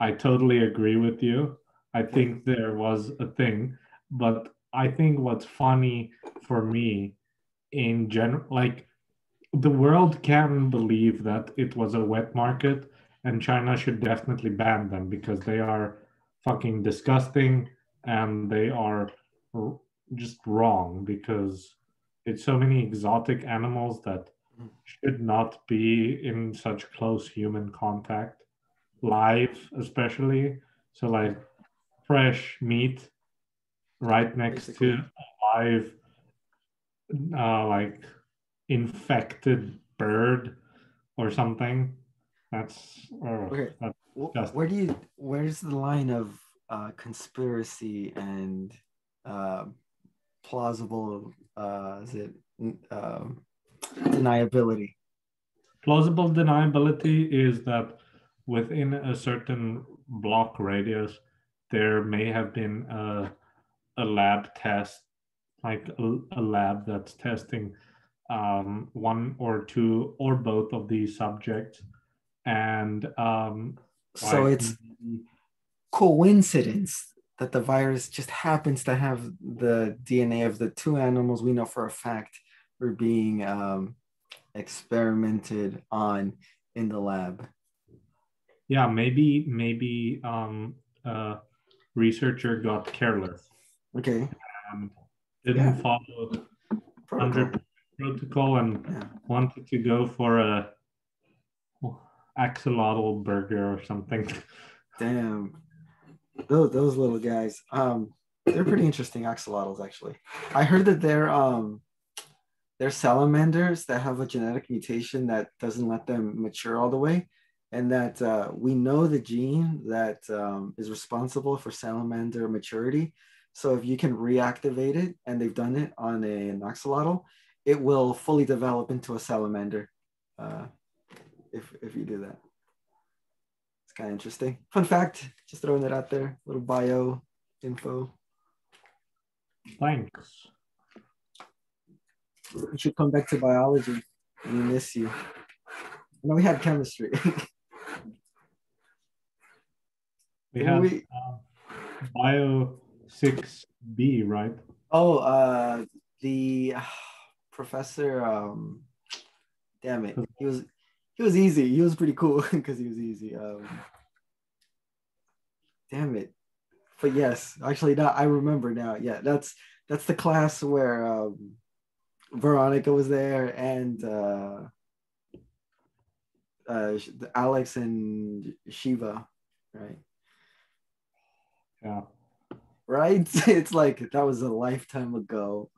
I totally agree with you. I think there was a thing, but I think what's funny for me in general, like the world can believe that it was a wet market, and China should definitely ban them because they are fucking disgusting and they are just wrong because it's so many exotic animals that Mm. should not be in such close human contact live especially so like fresh meat right next Basically. to a live uh, like infected bird or something that's oh, Okay. that- Wh- Just- Where do you? Where's the line of uh, conspiracy and uh, plausible? Uh, is it um, deniability? plausible deniability is that within a certain block radius there may have been a, a lab test like a, a lab that's testing um, one or two or both of these subjects and um, So it's coincidence that the virus just happens to have the DNA of the two animals we know for a fact were being um, experimented on in the lab. yeah maybe maybe um, a researcher got careless Okay. and didn't Yeah. follow Protocol. 100 protocol and Yeah. wanted to go for a axolotl burger or something. Damn. Those, those little guys. Um, they're pretty interesting axolotls actually. I heard that they're um they're salamanders that have a genetic mutation that doesn't let them mature all the way. And that uh, we know the gene that um, is responsible for salamander maturity. So if you can reactivate it, and they've done it on a, an axolotl, it will fully develop into a salamander. Uh, if if you do that it's kind of interesting. Fun fact, just throwing that out there, little bio info. Thanks. You should come back to biology. We miss you. No, we had chemistry. We have we- uh, Bio 6B, right? oh, uh, the uh, professor. Um, damn it, he was he was easy. He was pretty cool because he was easy. Um, damn it, but yes, actually, now I remember now. Yeah, that's that's the class where um, Veronica was there and uh, uh, Alex and Shiva, right? Yeah. Right? It's like that was a lifetime ago.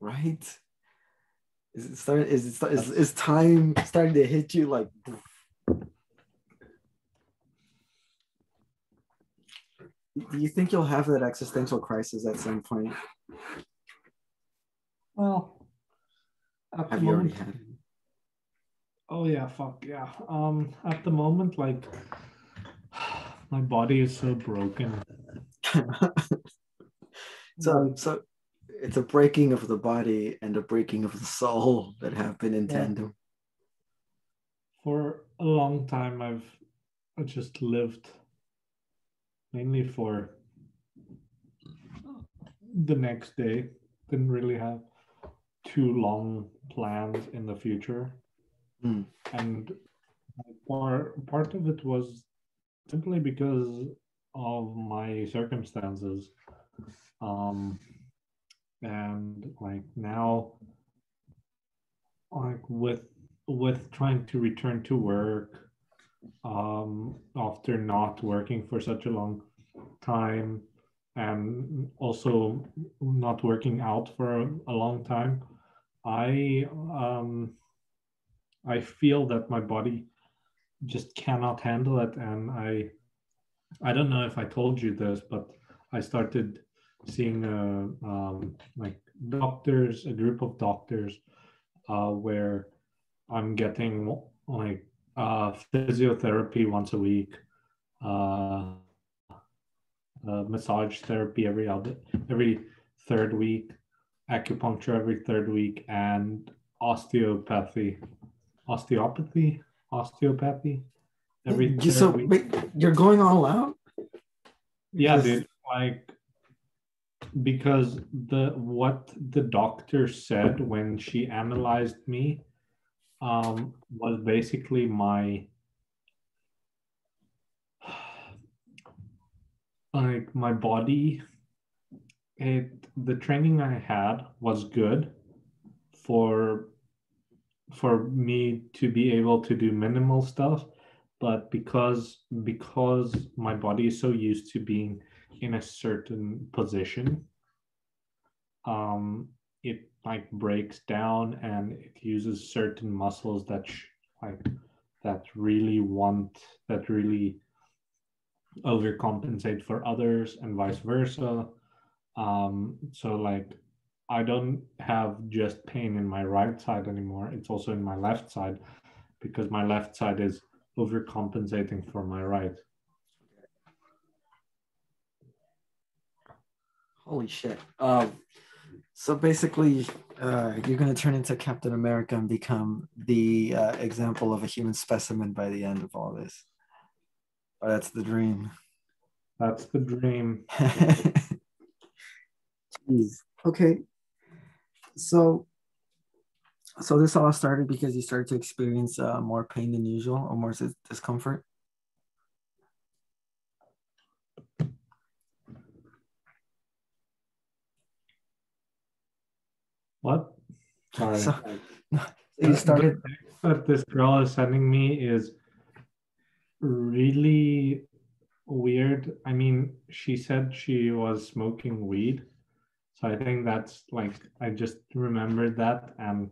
Right? Is it start? Is it start, is, is time starting to hit you like? Do you think you'll have that existential crisis at some point? Well, at Have the you already moment, had it? oh yeah, fuck yeah. Um, at the moment, like my body is so broken. so so it's a breaking of the body and a breaking of the soul that happen in Yeah. tandem. For a long time, I've I just lived mainly for the next day. Didn't really have too long plans in the future. Hmm. And part, part of it was simply because of my circumstances. Um, and like now, like with with trying to return to work um, after not working for such a long time and also not working out for a, a long time i um, i feel that my body just cannot handle it. And i i don't know if i told you this but i started seeing uh, um, like doctors a group of doctors uh, where i'm getting like uh, physiotherapy once a week, uh, uh, massage therapy every other every third week, acupuncture every third week, and osteopathy, osteopathy, osteopathy every so wait, you're going all out? Yeah, dude. Like because the what the doctor said when she analyzed me um, was basically my like my body it the training i had was good for for me to be able to do minimal stuff but because because my body is so used to being in a certain position. Um it like breaks down and it uses certain muscles that like that really want that really overcompensate for others and vice versa. Um so like i don't have just pain in my right side anymore. It's also in my left side because my left side is overcompensating for my right Holy shit. Um, so basically, uh, you're going to turn into Captain America and become the uh, example of a human specimen by the end of all this. Or that's the dream. that's the dream Jeez. Okay. So, so this all started because you started to experience uh, more pain than usual or more discomfort. what sorry So, so you started. the text that this girl is sending me is really weird. I mean, she said she was smoking weed. So I think that's like I just remembered that and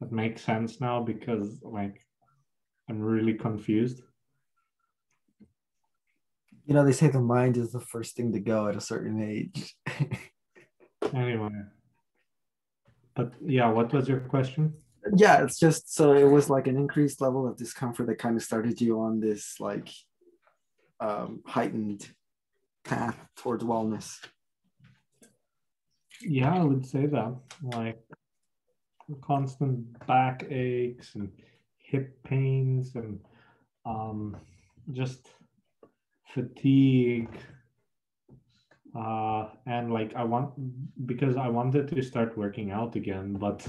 that makes sense now because like I'm really confused. You know, they say the mind is the first thing to go at a certain age. Anyway. But yeah, what was your question? yeah, it's just so it was like an increased level of discomfort that kind of started you on this like um, heightened path towards wellness. Yeah, I would say that. Like constant back aches and hip pains and um, just fatigue. Uh, and like I want because I wanted to start working out again, but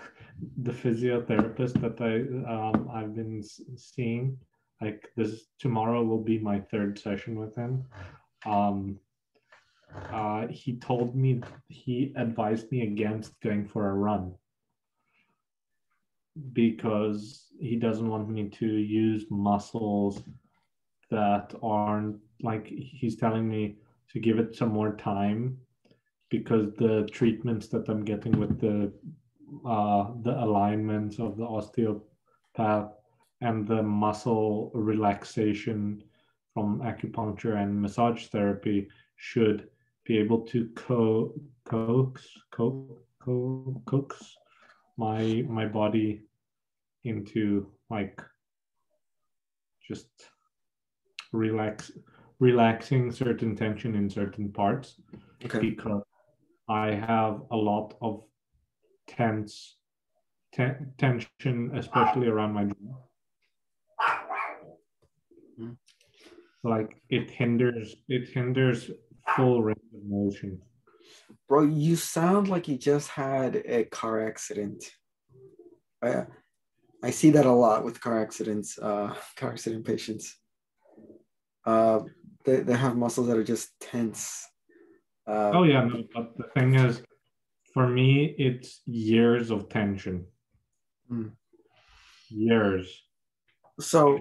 the physiotherapist that I um, I've been seeing, like this tomorrow will be my third session with him. Um, uh, he told me he advised me against going for a run because he doesn't want me to use muscles that aren't like he's telling me to give it some more time because the treatments that I'm getting with the uh, the alignments of the osteopath and the muscle relaxation from acupuncture and massage therapy should be able to co coax co, co coax my my body into like just relax relaxing certain tension in certain parts Okay. because I have a lot of tense ten- tension, especially around my jaw. Like it hinders it hinders full range of motion. Bro, you sound like you just had a car accident. I, I see that a lot with car accidents, uh, car accident patients. Uh, they, they have muscles that are just tense. Uh, Oh yeah, no, but the thing is, for me, it's years of tension. Hmm. Years. So,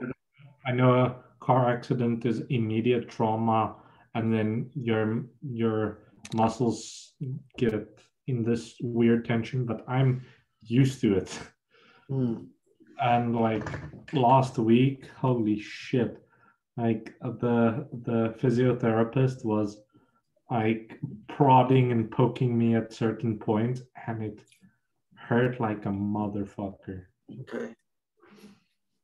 I know a car accident is immediate trauma, and then your your muscles get in this weird tension. But I'm used to it, mm, and like last week, holy shit! Like the the physiotherapist was like prodding and poking me at certain points, and it hurt like a motherfucker. okay.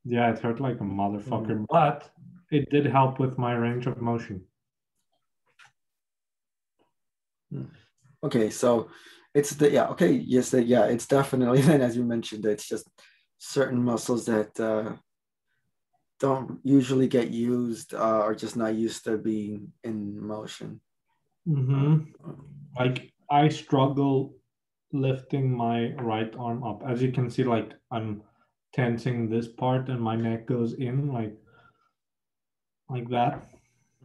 Yeah, it hurt like a motherfucker, but it did help with my range of motion. Okay, so it's the yeah, okay, yes, yeah, it's definitely then as you mentioned, it's just certain muscles that uh, don't usually get used uh, are just not used to being in motion. hmm Like I struggle lifting my right arm up. As you can see, like I'm tensing this part and my neck goes in like like that.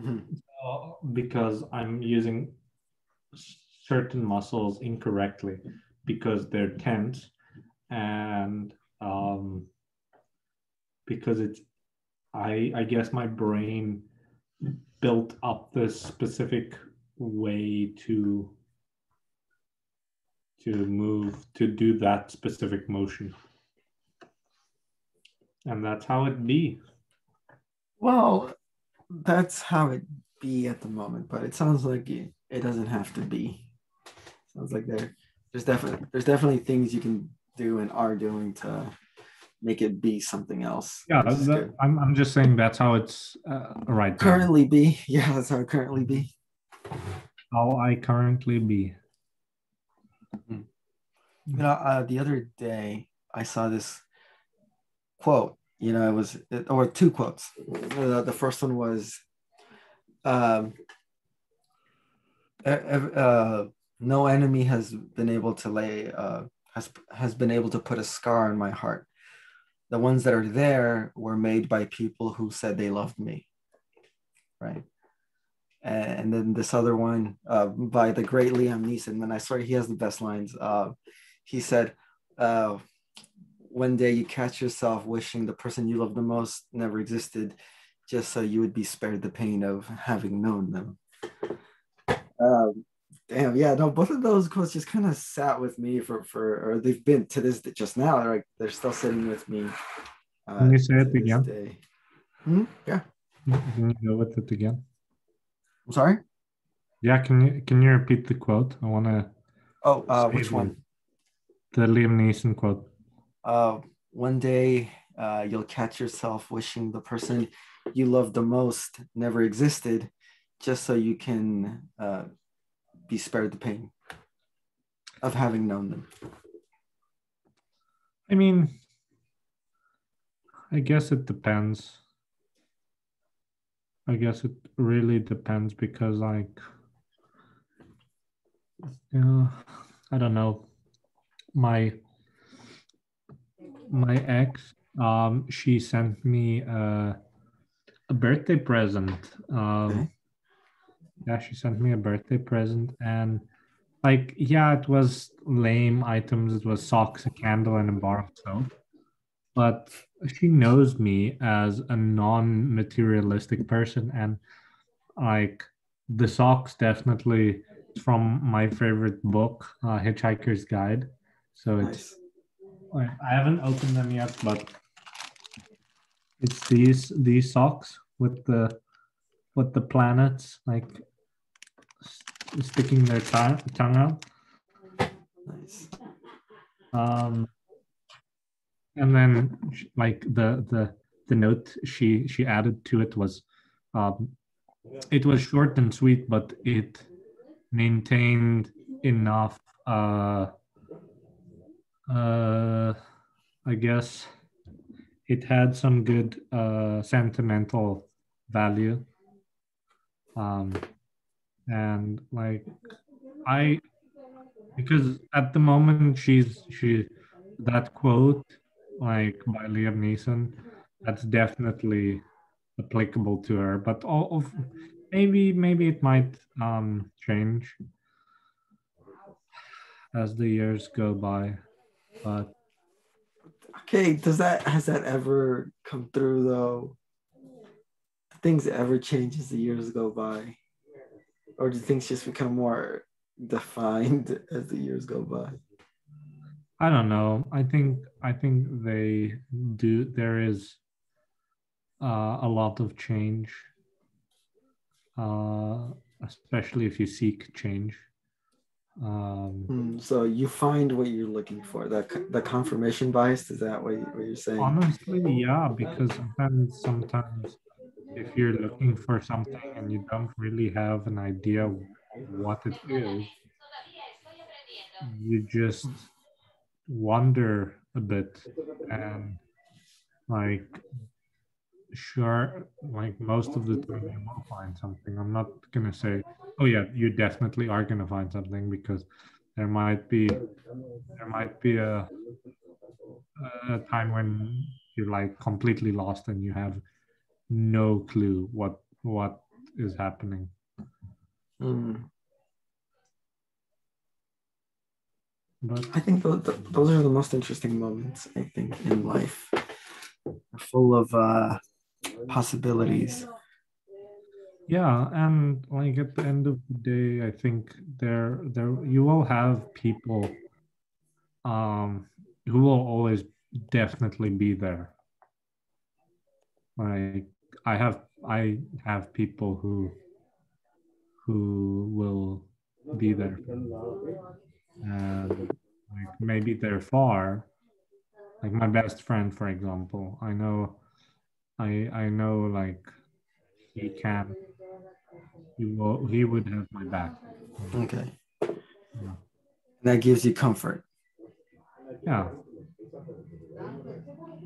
Mhm. uh, because I'm using certain muscles incorrectly because they're tense and um, because it's I I guess my brain built up this specific way to to move to do that specific motion and that's how it be Well, that's how it be at the moment, but it sounds like it, it doesn't have to be. Sounds like there there's definitely there's definitely things you can do and are doing to make it be something else. yeah which that- I'm, I'm just saying that's how it's uh, right now. currently be. Yeah, that's how it currently be. how i currently be You know, uh, the other day I saw this quote. You know, it was or two quotes. Uh, the first one was, um, uh, "No enemy has been able to lay uh, has has been able to put a scar on my heart. The ones that are there were made by people who said they loved me." Right. And then this other one uh, by the great Liam Neeson. And I swear he has the best lines. Uh, he said, uh, one day you catch yourself wishing the person you love the most never existed just so you would be spared the pain of having known them. Um, damn, yeah, no, both of those quotes just kind of sat with me for, for, or they've been to this just now, they're like, they're still sitting with me. Uh, Can you say it again? day. Hmm? Yeah, can you go with it again I'm sorry. yeah can you can you repeat the quote i want to Oh, uh, which one? the liam neeson quote uh, one day uh, you'll catch yourself wishing the person you love the most never existed just so you can uh, be spared the pain of having known them. I mean, I guess it depends. I guess it really depends because, like, yeah, I don't know. My my ex, um, she sent me uh, a birthday present. Um, Okay. Yeah, she sent me a birthday present, and like, yeah, it was lame items. It was socks, a candle, and a bar of soap. But she knows me as a non-materialistic person, and like the socks definitely from my favorite book, uh, Hitchhiker's Guide. So it's Nice. I haven't opened them yet, but it's these these socks with the with the planets like sticking their tongue tongue out. Nice. Um, and then like the the the note she she added to it was, um, it was short and sweet, but it maintained enough. Uh, uh, I guess it had some good uh, sentimental value. Um, and like I, because at the moment she's she that quote like by Liam Neeson, that's definitely applicable to her. But all of maybe maybe it might um change as the years go by. But Okay, does that has that ever come through though? Things ever change as the years go by, or do things just become more defined as the years go by? I don't know. I think I think they do. There is uh, a lot of change, uh, especially if you seek change. Um, Hmm, so you find what you're looking for. That the confirmation bias is that what, you, what you're saying? honestly, yeah, because sometimes sometimes if you're looking for something and you don't really have an idea what it is, you just wonder a bit and like sure like most of the time you will find something. I'm not gonna say oh yeah you definitely are gonna find something because there might be there might be a, a time when you're like completely lost and you have no clue what what is happening. Mm. But I think those, those are the most interesting moments, I think, in life. Full of uh, possibilities. yeah, and like at the end of the day, I think there there you will have people um who will always definitely be there. Like I have I have people who who will be there and like maybe they're far like my best friend for example i know i i know like he can he will he would have my back Okay. Yeah. That gives you comfort. yeah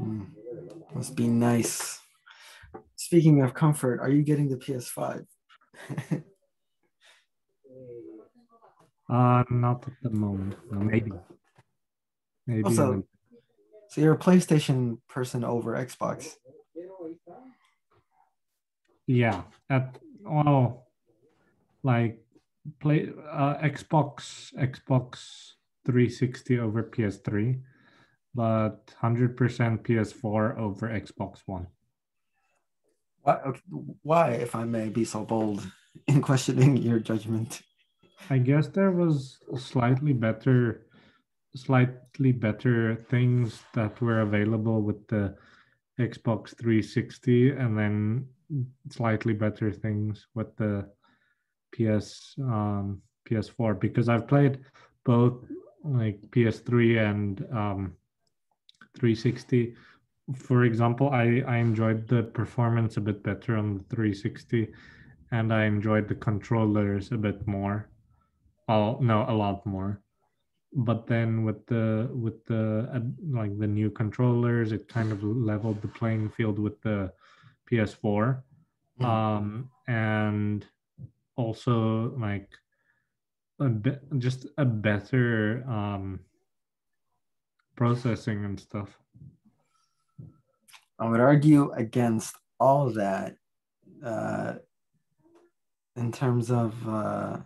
Mm. Must be nice. Speaking of comfort, are you getting the PS5? uh not at the moment No, maybe maybe Also- so you're a PlayStation person over Xbox. yeah at well like play uh xbox xbox 360 over ps3 but 100% ps4 over xbox one Why, why, if I may be so bold in questioning your judgment? I guess there was slightly better, slightly better things that were available with the Xbox 360, and then slightly better things with the PS um, PS4 because I've played both like PS3 and um, 360. For example, I I enjoyed the performance a bit better on the 360, and I enjoyed the controllers a bit more. Oh no, a lot more. But then with the with the uh, like the new controllers, it kind of leveled the playing field with the PS4, Mhm. um, and also like a bit, just a better um, processing and stuff. I would argue against all that uh, in terms of uh,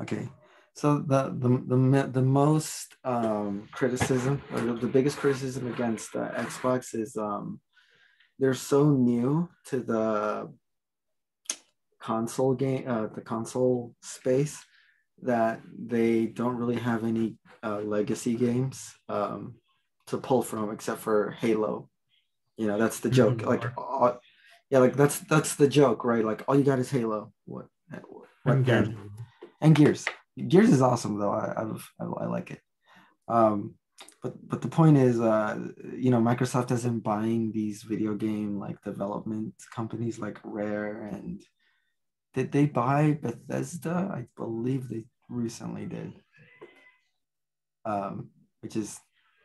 okay. So the the the, the most um, criticism or the, the biggest criticism against uh, Xbox is um, they're so new to the console game uh, the console space that they don't really have any uh, legacy games um, to pull from except for Halo. You know, that's the joke. Mhm. Like, all, yeah, like that's that's the joke, right? Like, all you got is Halo. What? What And then? Gears. And Gears. Gears is awesome though. I I've, I, I like it. Um, but but the point is, uh, you know, Microsoft isn't buying these video game like development companies like Rare and did they buy Bethesda? I believe they recently did. Um, which is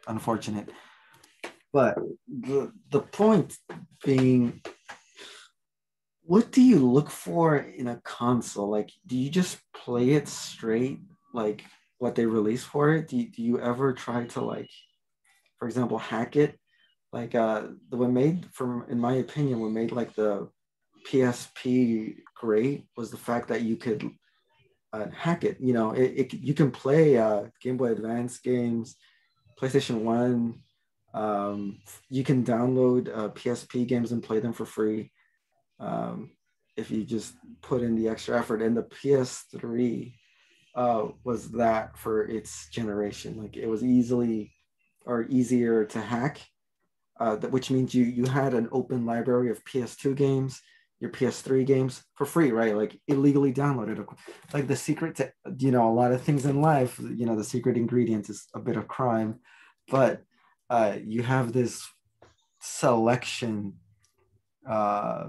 unfortunate. But the the point being what do you look for in a console? Like, do you just play it straight, like what they release for it? Do you, do you ever try to like, for example, hack it? Like, uh, the one made from, in my opinion, what made like the PSP great was the fact that you could uh, hack it. You know, it, it you can play uh, Game Boy Advance games, PlayStation One. Um, you can download uh, PSP games and play them for free um, if you just put in the extra effort. And the PS3 uh, was that for its generation. Like it was easily or easier to hack, uh, which means you you had an open library of PS2 games, your PS3 games for free, right? Like illegally downloaded. Like the secret to you know a lot of things in life. You know the secret ingredient is a bit of crime, but uh, you have this selection uh,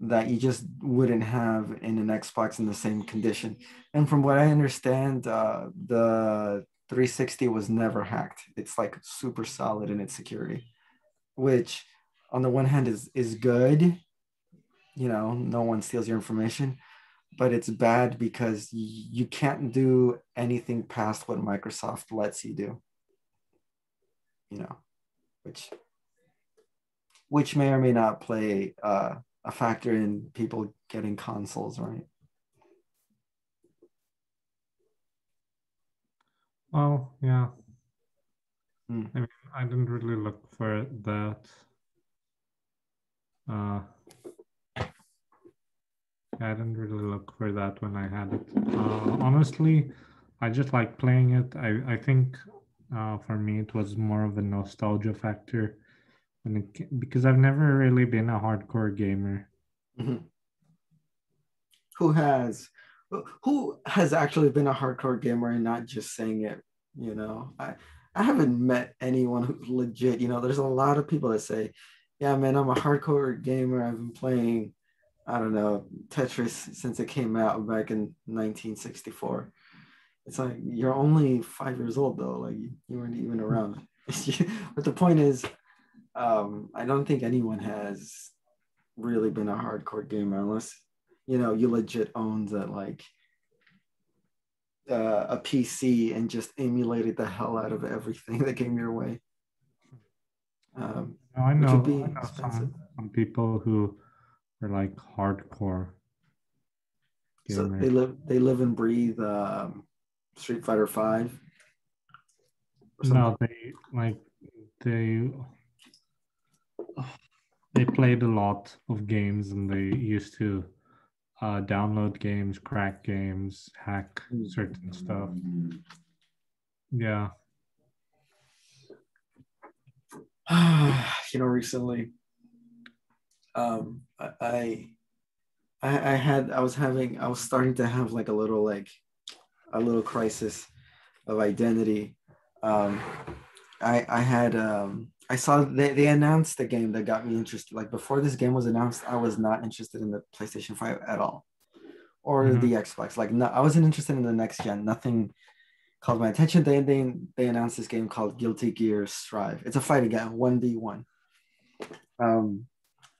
that you just wouldn't have in an Xbox in the same condition. And from what I understand, uh, the 360 was never hacked. It's like super solid in its security, which on the one hand is is good. You know, no one steals your information, but it's bad because you can't do anything past what Microsoft lets you do. You know, which which may or may not play uh, a factor in people getting consoles, right? Well, yeah. Hmm. I mean, I didn't really look for that. Uh, I didn't really look for that when I had it. Uh, honestly, I just like playing it. I, I think uh, for me it was more of a nostalgia factor when it because I've never really been a hardcore gamer. Who has who has actually been a hardcore gamer and not just saying it? You know, I I haven't met anyone who's legit. You know, there's a lot of people that say, "Yeah, man, I'm a hardcore gamer. I've been playing." I don't know Tetris since it came out back in 1964. It's like you're only five years old though, like you, you weren't even around. but the point is, um, I don't think anyone has really been a hardcore gamer unless you know you legit owned a, like uh, a PC and just emulated the hell out of everything that came your way. Um, Now, I know, I know some, some people who are like hardcore so they live they live and breathe um, Street Fighter Five. No, they like they they played a lot of games and they used to uh, download games, crack games, hack certain stuff. Yeah, you know, recently, um, I, I, I had, I was having, I was starting to have like a little, like, a little crisis of identity. Um, I, I had, um, I saw they, they announced the game that got me interested. Like before this game was announced, I was not interested in the PlayStation Five at all, or Mhm. the Xbox. Like, no, I wasn't interested in the next gen. Nothing called my attention. They they they announced this game called Guilty Gear Strive. It's a fighting game, one v one. Um,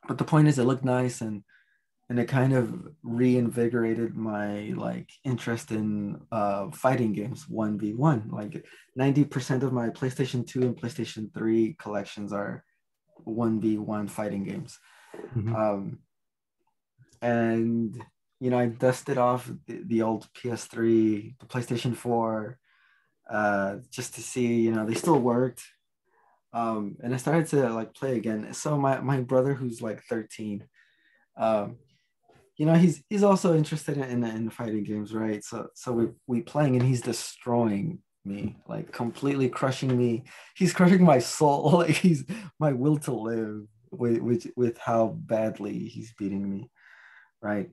but the point is, it looked nice and and it kind of reinvigorated my like interest in uh fighting games one v one. Like ninety percent of my PlayStation Two and PlayStation Three collections are one v one fighting games. Mhm. Um, and you know, I dusted off the, the old PS3, the PlayStation 4, uh, just to see, you know, they still worked. Um, and I started to like play again. So my, my brother, who's like 13, um, you know, he's he's also interested in, in, in fighting games, right? So so we we playing and he's destroying me, like completely crushing me. He's crushing my soul, like he's my will to live with with, with how badly he's beating me, right?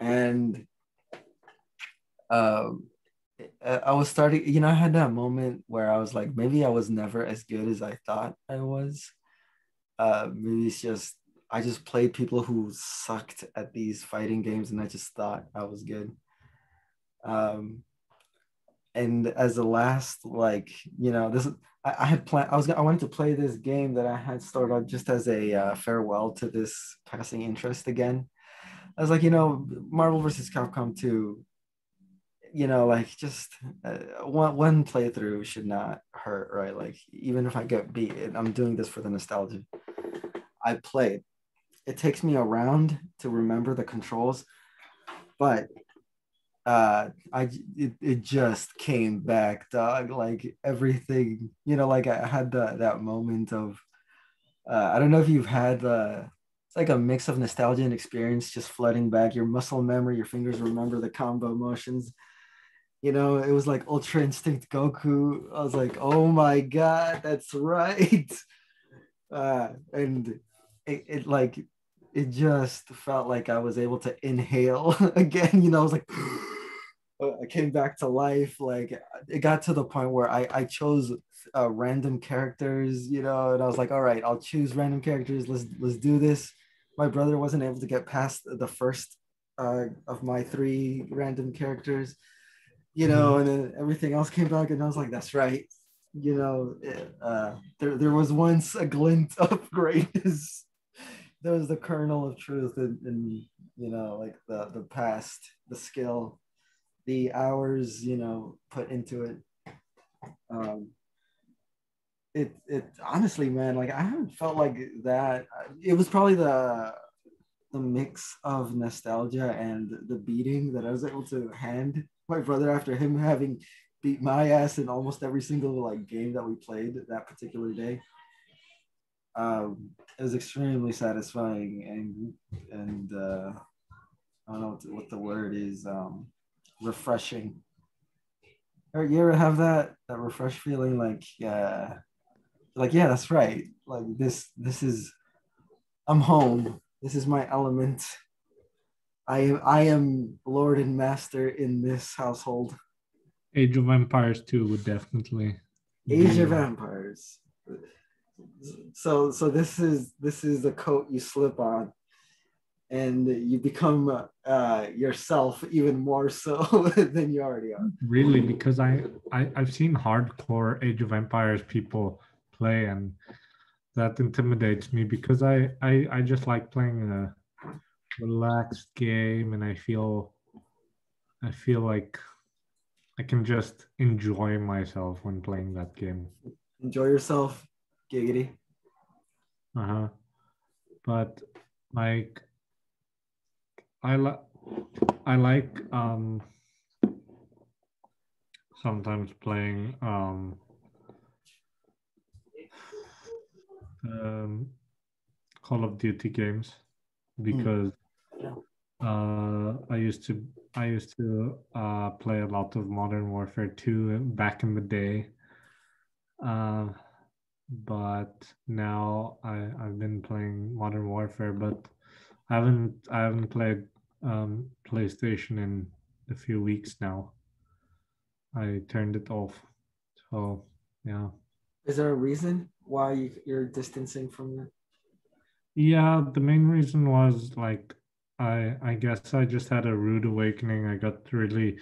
And um uh, I was starting, you know, I had that moment where I was like, maybe I was never as good as I thought I was. Uh, maybe it's just I just played people who sucked at these fighting games, and I just thought I was good. Um, and as the last, like you know, this I, I had planned. I was I wanted to play this game that I had started just as a uh, farewell to this passing interest again. I was like, you know, Marvel versus Capcom 2 you know, like just uh, one one playthrough should not hurt, right? Like even if I get beat, I'm doing this for the nostalgia. I played. It takes me a round to remember the controls, but uh, I it, it just came back, dog. Like everything, you know, like I had that that moment of. Uh, I don't know if you've had the. It's like a mix of nostalgia and experience just flooding back. Your muscle memory, your fingers remember the combo motions you know, it was like Ultra Instinct Goku. I was like, oh my god, that's right. Uh, and it, it like it just felt like I was able to inhale again. You know, I was like, I came back to life. Like it got to the point where I I chose uh, random characters. You know, and I was like, all right, I'll choose random characters. Let's let's do this. My brother wasn't able to get past the first uh, of my three random characters you know, and then everything else came back, and I was like, that's right. You know, uh, there, there was once a glint of greatness. there was the kernel of truth, and, and you know, like the the past, the skill, the hours, you know, put into it. Um, it it honestly, man, like I haven't felt like that. It was probably the the mix of nostalgia and the beating that I was able to hand my brother after him having beat my ass in almost every single like game that we played that particular day. Um, it was extremely satisfying and and uh, I don't know what the, what the word is. Um, refreshing. Or you ever have that that refresh feeling like yeah, like yeah, that's right. Like this this is I'm home. This is my element. I am I am lord and master in this household. Age of Empires 2 would definitely. Age of Empires. So so this is this is the coat you slip on, and you become uh, yourself even more so than you already are. Really, because I, I I've seen hardcore Age of Empires people play, and that intimidates me because I I, I just like playing a relaxed game, and I feel I feel like I can just enjoy myself when playing that game. Enjoy yourself, giggity. Uh-huh. But like I like I like um sometimes playing um um Call of Duty games because Yeah. uh I used to I used to uh play a lot of Modern Warfare 2 back in the day. Uh, but now I I've been playing Modern Warfare, but I haven't I haven't played um, PlayStation in a few weeks now. I turned it off, so yeah. Is there a reason why you, you're distancing from it? Yeah, the main reason was like I I guess I just had a rude awakening. I got really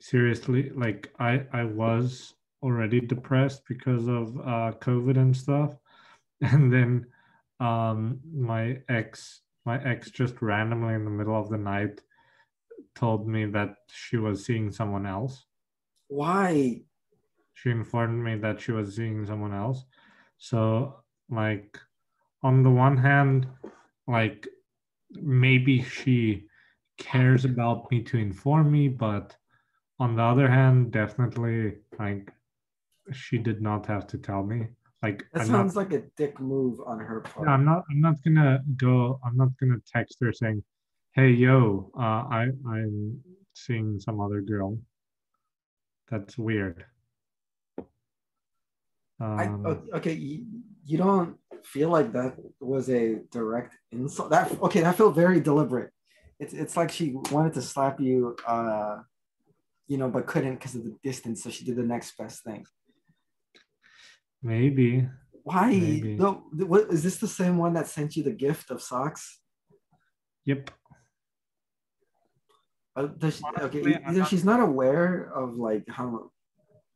seriously like I I was already depressed because of uh COVID and stuff. And then um my ex my ex just randomly in the middle of the night told me that she was seeing someone else. Why? She informed me that she was seeing someone else. So like on the one hand, like maybe she cares about me to inform me, but on the other hand, definitely like she did not have to tell me. Like That I'm sounds not, like a dick move on her part. yeah, I'm not I'm not gonna go I'm not gonna text her saying, Hey yo, uh I I'm seeing some other girl. That's weird. I, Um, o- okay, you, you don't feel like that was a direct insult. That okay, that felt very deliberate. It's it's like she wanted to slap you, uh, you know, but couldn't because of the distance. So she did the next best thing. maybe. Why? Maybe. No, what, is this the same one that sent you the gift of socks? Yep. Uh, does she, okay, either she's not aware of like how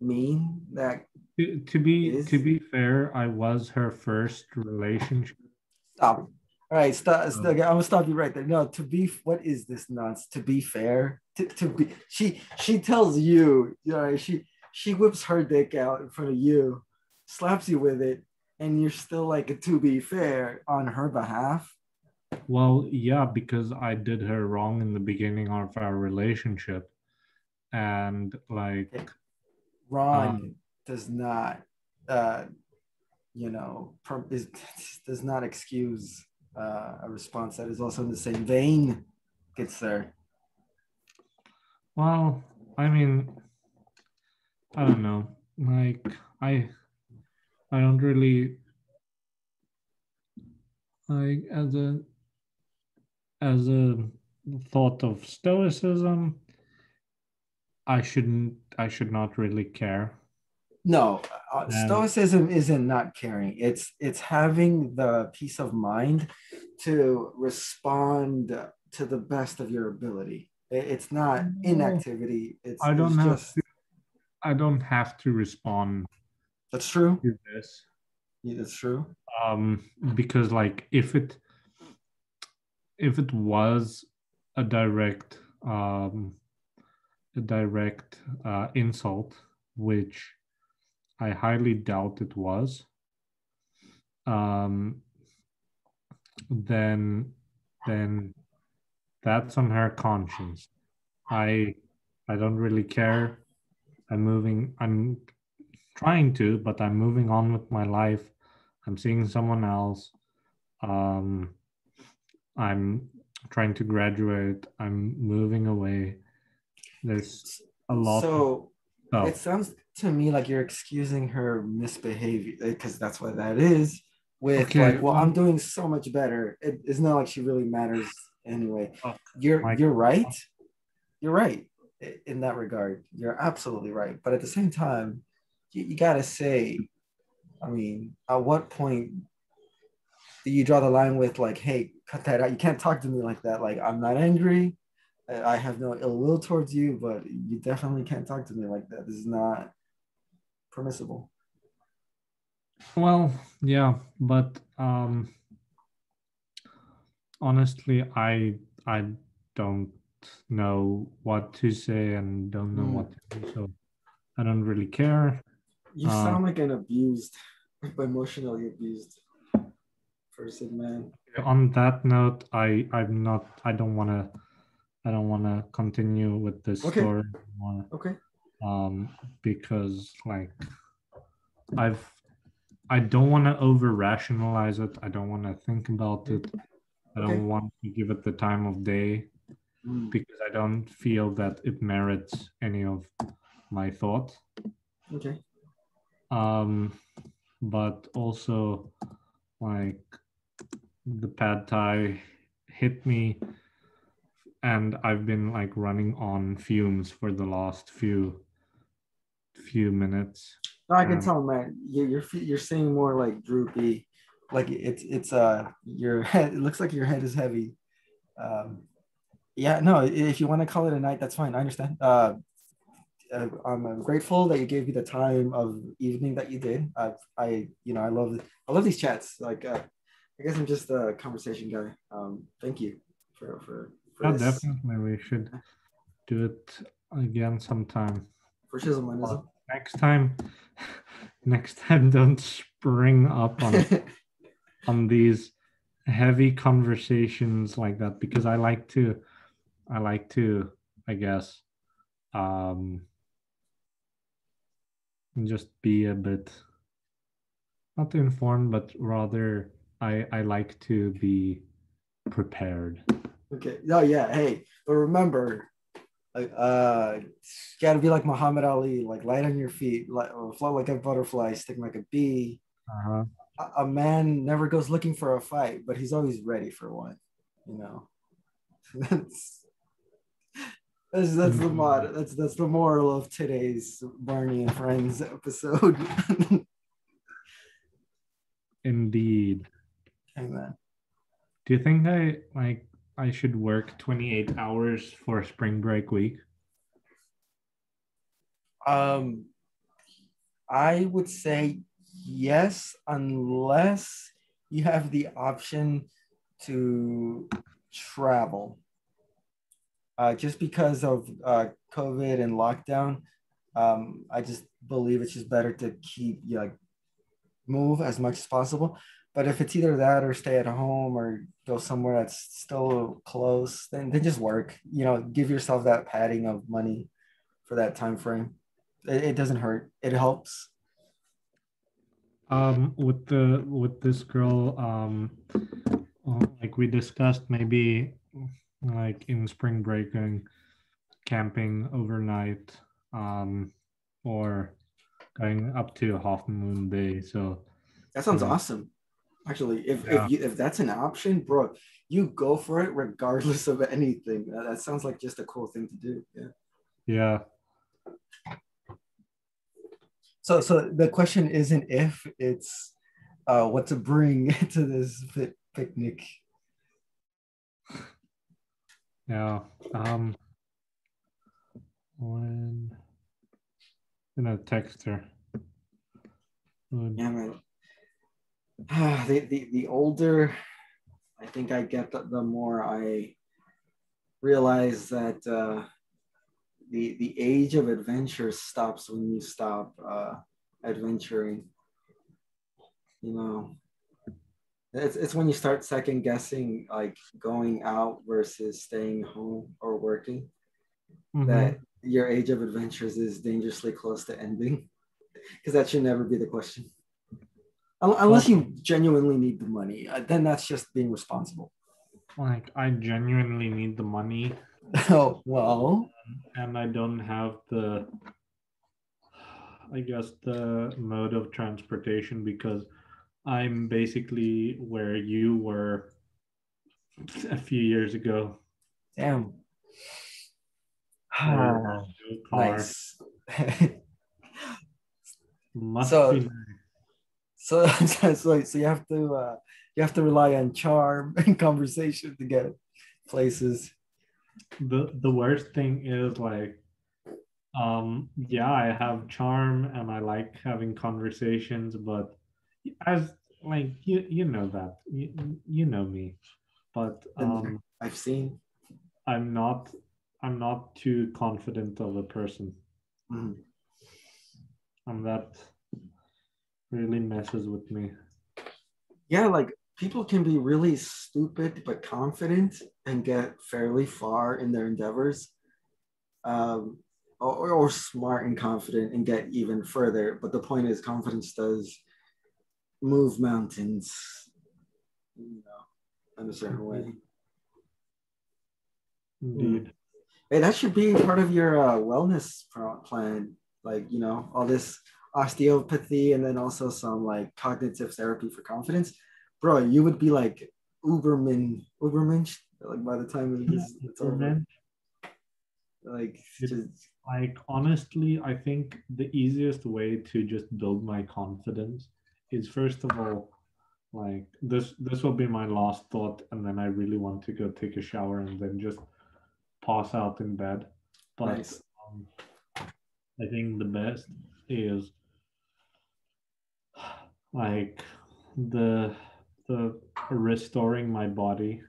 mean that. To, to be Is- to be fair, I was her first relationship. Stop. All right, stop. Oh. I'm gonna stop you right there. No, to be what is this nonsense? To be fair, to, to be she she tells you, you know, she she whips her dick out in front of you, slaps you with it, and you're still like to be fair on her behalf. Well, yeah, because I did her wrong in the beginning of our relationship, and like Ron Um, does not, uh, you know, per, is, does not excuse uh, a response that is also in the same vein. Good sir. Well, I mean, I don't know. Like, I, I don't really like as a, as a thought of stoicism. I shouldn't. I should not really care. No, uh, Yeah. stoicism isn't not caring. It's it's having the peace of mind to respond to the best of your ability. It's not inactivity. It's I don't it's have. just- To, I don't have to respond That's true. to this. Yeah, that's true. um because like if it if it was a direct um a direct uh insult which i highly doubt it was um then then that's on her conscience. I I don't really care. I'm moving I'm trying to, but I'm moving on with my life. I'm seeing someone else. Um I'm trying to graduate. I'm moving away. There's a lot. So it sounds to me like you're excusing her misbehavior eh, because that's what that is. With Okay, like, well, I'm doing so much better. It, it's not like she really matters anyway. Oh, You're you're right. You're right in that regard. You're absolutely right. But at the same time, you, you gotta say, I mean, at what point do you draw the line with like, hey, cut that out? You can't talk to me like that. Like, I'm not angry. I have no ill will towards you, but you definitely can't talk to me like that. This is not permissible. Well, yeah, but um honestly, I I don't know what to say and don't know Mm. what to do, so I don't really care. You Uh, sound like an abused, emotionally abused person, man. On that note, I I'm not I don't want to I don't want to continue with this Okay. story. Okay. Um because like i've i don't want to over rationalize it i don't want to think about it i don't Okay. want to give it the time of day because i don't feel that it merits any of my thought Okay. um but also like the pad thai hit me and i've been like running on fumes for the last few few minutes No, I can Um, tell, man. You, you're you're saying more like droopy, like it's it's uh your head. It looks like your head is heavy. Um, yeah, no. If you want to call it a night, that's fine. I understand. Uh, uh, I'm grateful that you gave me the time of evening that you did. I, I, you know, I love I love these chats. Like, uh, I guess I'm just a conversation guy. Um, thank you for for for this. definitely we should do it again sometime for next time next time don't spring up on on these heavy conversations like that because i like to i like to i guess um just be a bit not informed but rather i i like to be prepared Okay. Oh yeah. Hey, but remember, like uh, gotta be like Muhammad Ali, like light on your feet, like float like a butterfly, stick like a bee. uh-huh. A, a man never goes looking for a fight, but he's always ready for one. You know. that's that's that's the mod. That's that's the moral of today's Barney and Friends episode. indeed Amen. do you think i like i should work 28 hours for spring break week Um, I would say yes, unless you have the option to travel. Uh, just because of uh, COVID and lockdown, um, I just believe it's just better to keep you know, like move as much as possible. But if it's either that or stay at home or go somewhere that's still close, then then just work. You know, give yourself that padding of money for that time frame. It, it doesn't hurt. It helps. um with the with this girl um uh, like we discussed maybe like in spring break going camping overnight um or going up to half moon bay so That sounds awesome. Actually, if Yeah. if you, if that's an option, bro, you go for it regardless of anything. That, that sounds like just a cool thing to do. Yeah. yeah So so the question isn't if it's uh what to bring to this pic- picnic. yeah um when gonna text her Would- Yeah, man. The, the the older I think I get, the, the more I realize that uh, the the age of adventure stops when you stop uh, adventuring. You know, It's, it's when you start second guessing, like going out versus staying home or working, Mhm. that your age of adventures is dangerously close to ending. Because that should never be the question. Un- Unless you genuinely need the money, uh, then that's just being responsible. like I genuinely need the money Oh, well, and I don't have the I guess the mode of transportation because I'm basically where you were a few years ago. damn. nice. Must So- be nice. So, so, so, so you have to uh, you have to rely on charm and conversation to get places. the the worst thing is like um yeah i have charm and i like having conversations but as like you you know that you, you know me but um I've seen. i'm not i'm not too confident of a person I'm that really messes with me Yeah, like people can be really stupid but confident and get fairly far in their endeavors, um, or, or smart and confident and get even further. But the point is, confidence does move mountains, you know, in a certain way. indeed Hey, that should be part of your uh, wellness pro- plan. Like, you know, all this osteopathy and then also some like cognitive therapy for confidence. Bro, you would be like Uberman, Ubermensch, like by the time it is, it's over. Like, just, like honestly i think the easiest way to just build my confidence is first of all like this this will be my last thought and then i really want to go take a shower and then just pass out in bed but Nice. um, i think the best is like the the restoring my body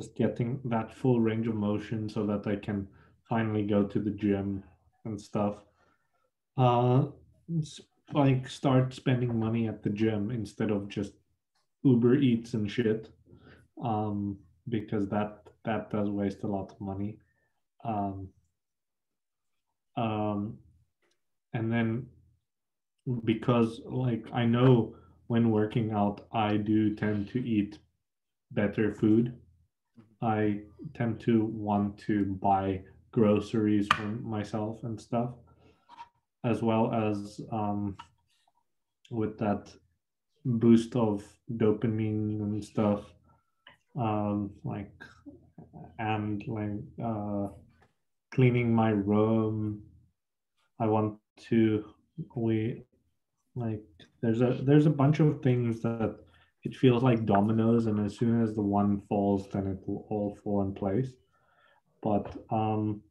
just getting that full range of motion so that i can finally go to the gym and stuff. Uh, like start spending money at the gym instead of just Uber Eats and shit, um, because that that does waste a lot of money. Um, um, and then because like I know when working out, I do tend to eat better food. I tend to want to buy groceries for myself and stuff, as well as um, with that boost of dopamine and stuff, um, like and like uh, cleaning my room. I want to we like there's a there's a bunch of things that it feels like dominoes and as soon as the one falls then it will all fall in place. But um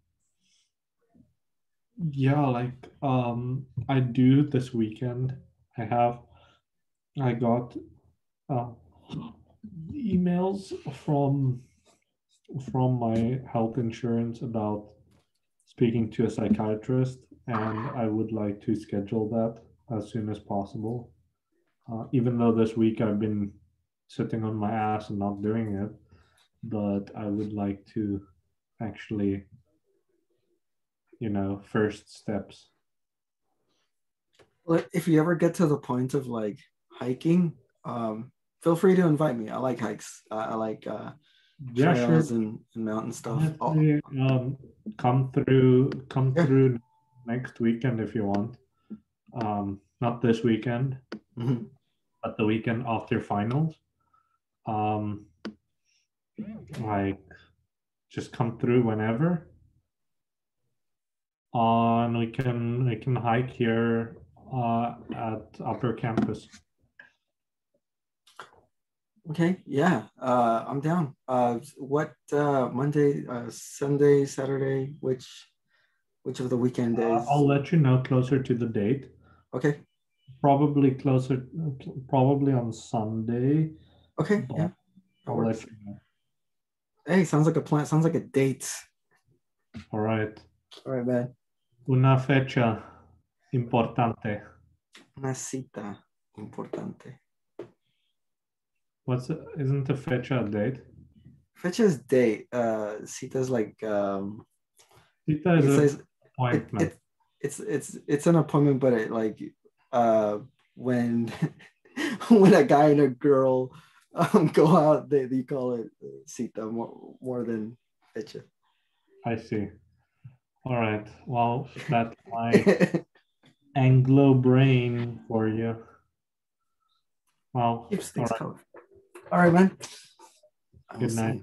yeah like um i do this weekend i have i got uh, emails from from my health insurance about speaking to a psychiatrist and i would like to schedule that as soon as possible uh, even though this week i've been sitting on my ass and not doing it but i would like to actually you know first steps Well, if you ever get to the point of like hiking, um, feel free to invite me. I like hikes. Uh, I like uh, yeah sure trails and, and mountain stuff. Oh, um, come through come Yeah. through next weekend if you want um not this weekend mhm. but the weekend after finals um like just come through whenever uh, and we can we can hike here uh at upper campus Okay, yeah, uh, I'm down. Uh, what uh, Monday, uh, Sunday, Saturday? Which which of the weekend Uh, days? i'll let you know closer to the date Okay, probably closer probably on sunday okay, yeah. that i'll let you know Hey, sounds like a plan. Sounds like a date. all right All right, man. Una fecha importante. Una cita importante. What's a, isn't the fecha a date? Fecha's date. Uh, Cita's like um, Cita it is says an it, appointment. it, it's it's it's an appointment, but it like uh when when a guy and a girl um go out, they, they call it uh, cita more more than fecha. I see. All right. Well, that's my Anglo brain for you. Well, all right. All right, man. Good night.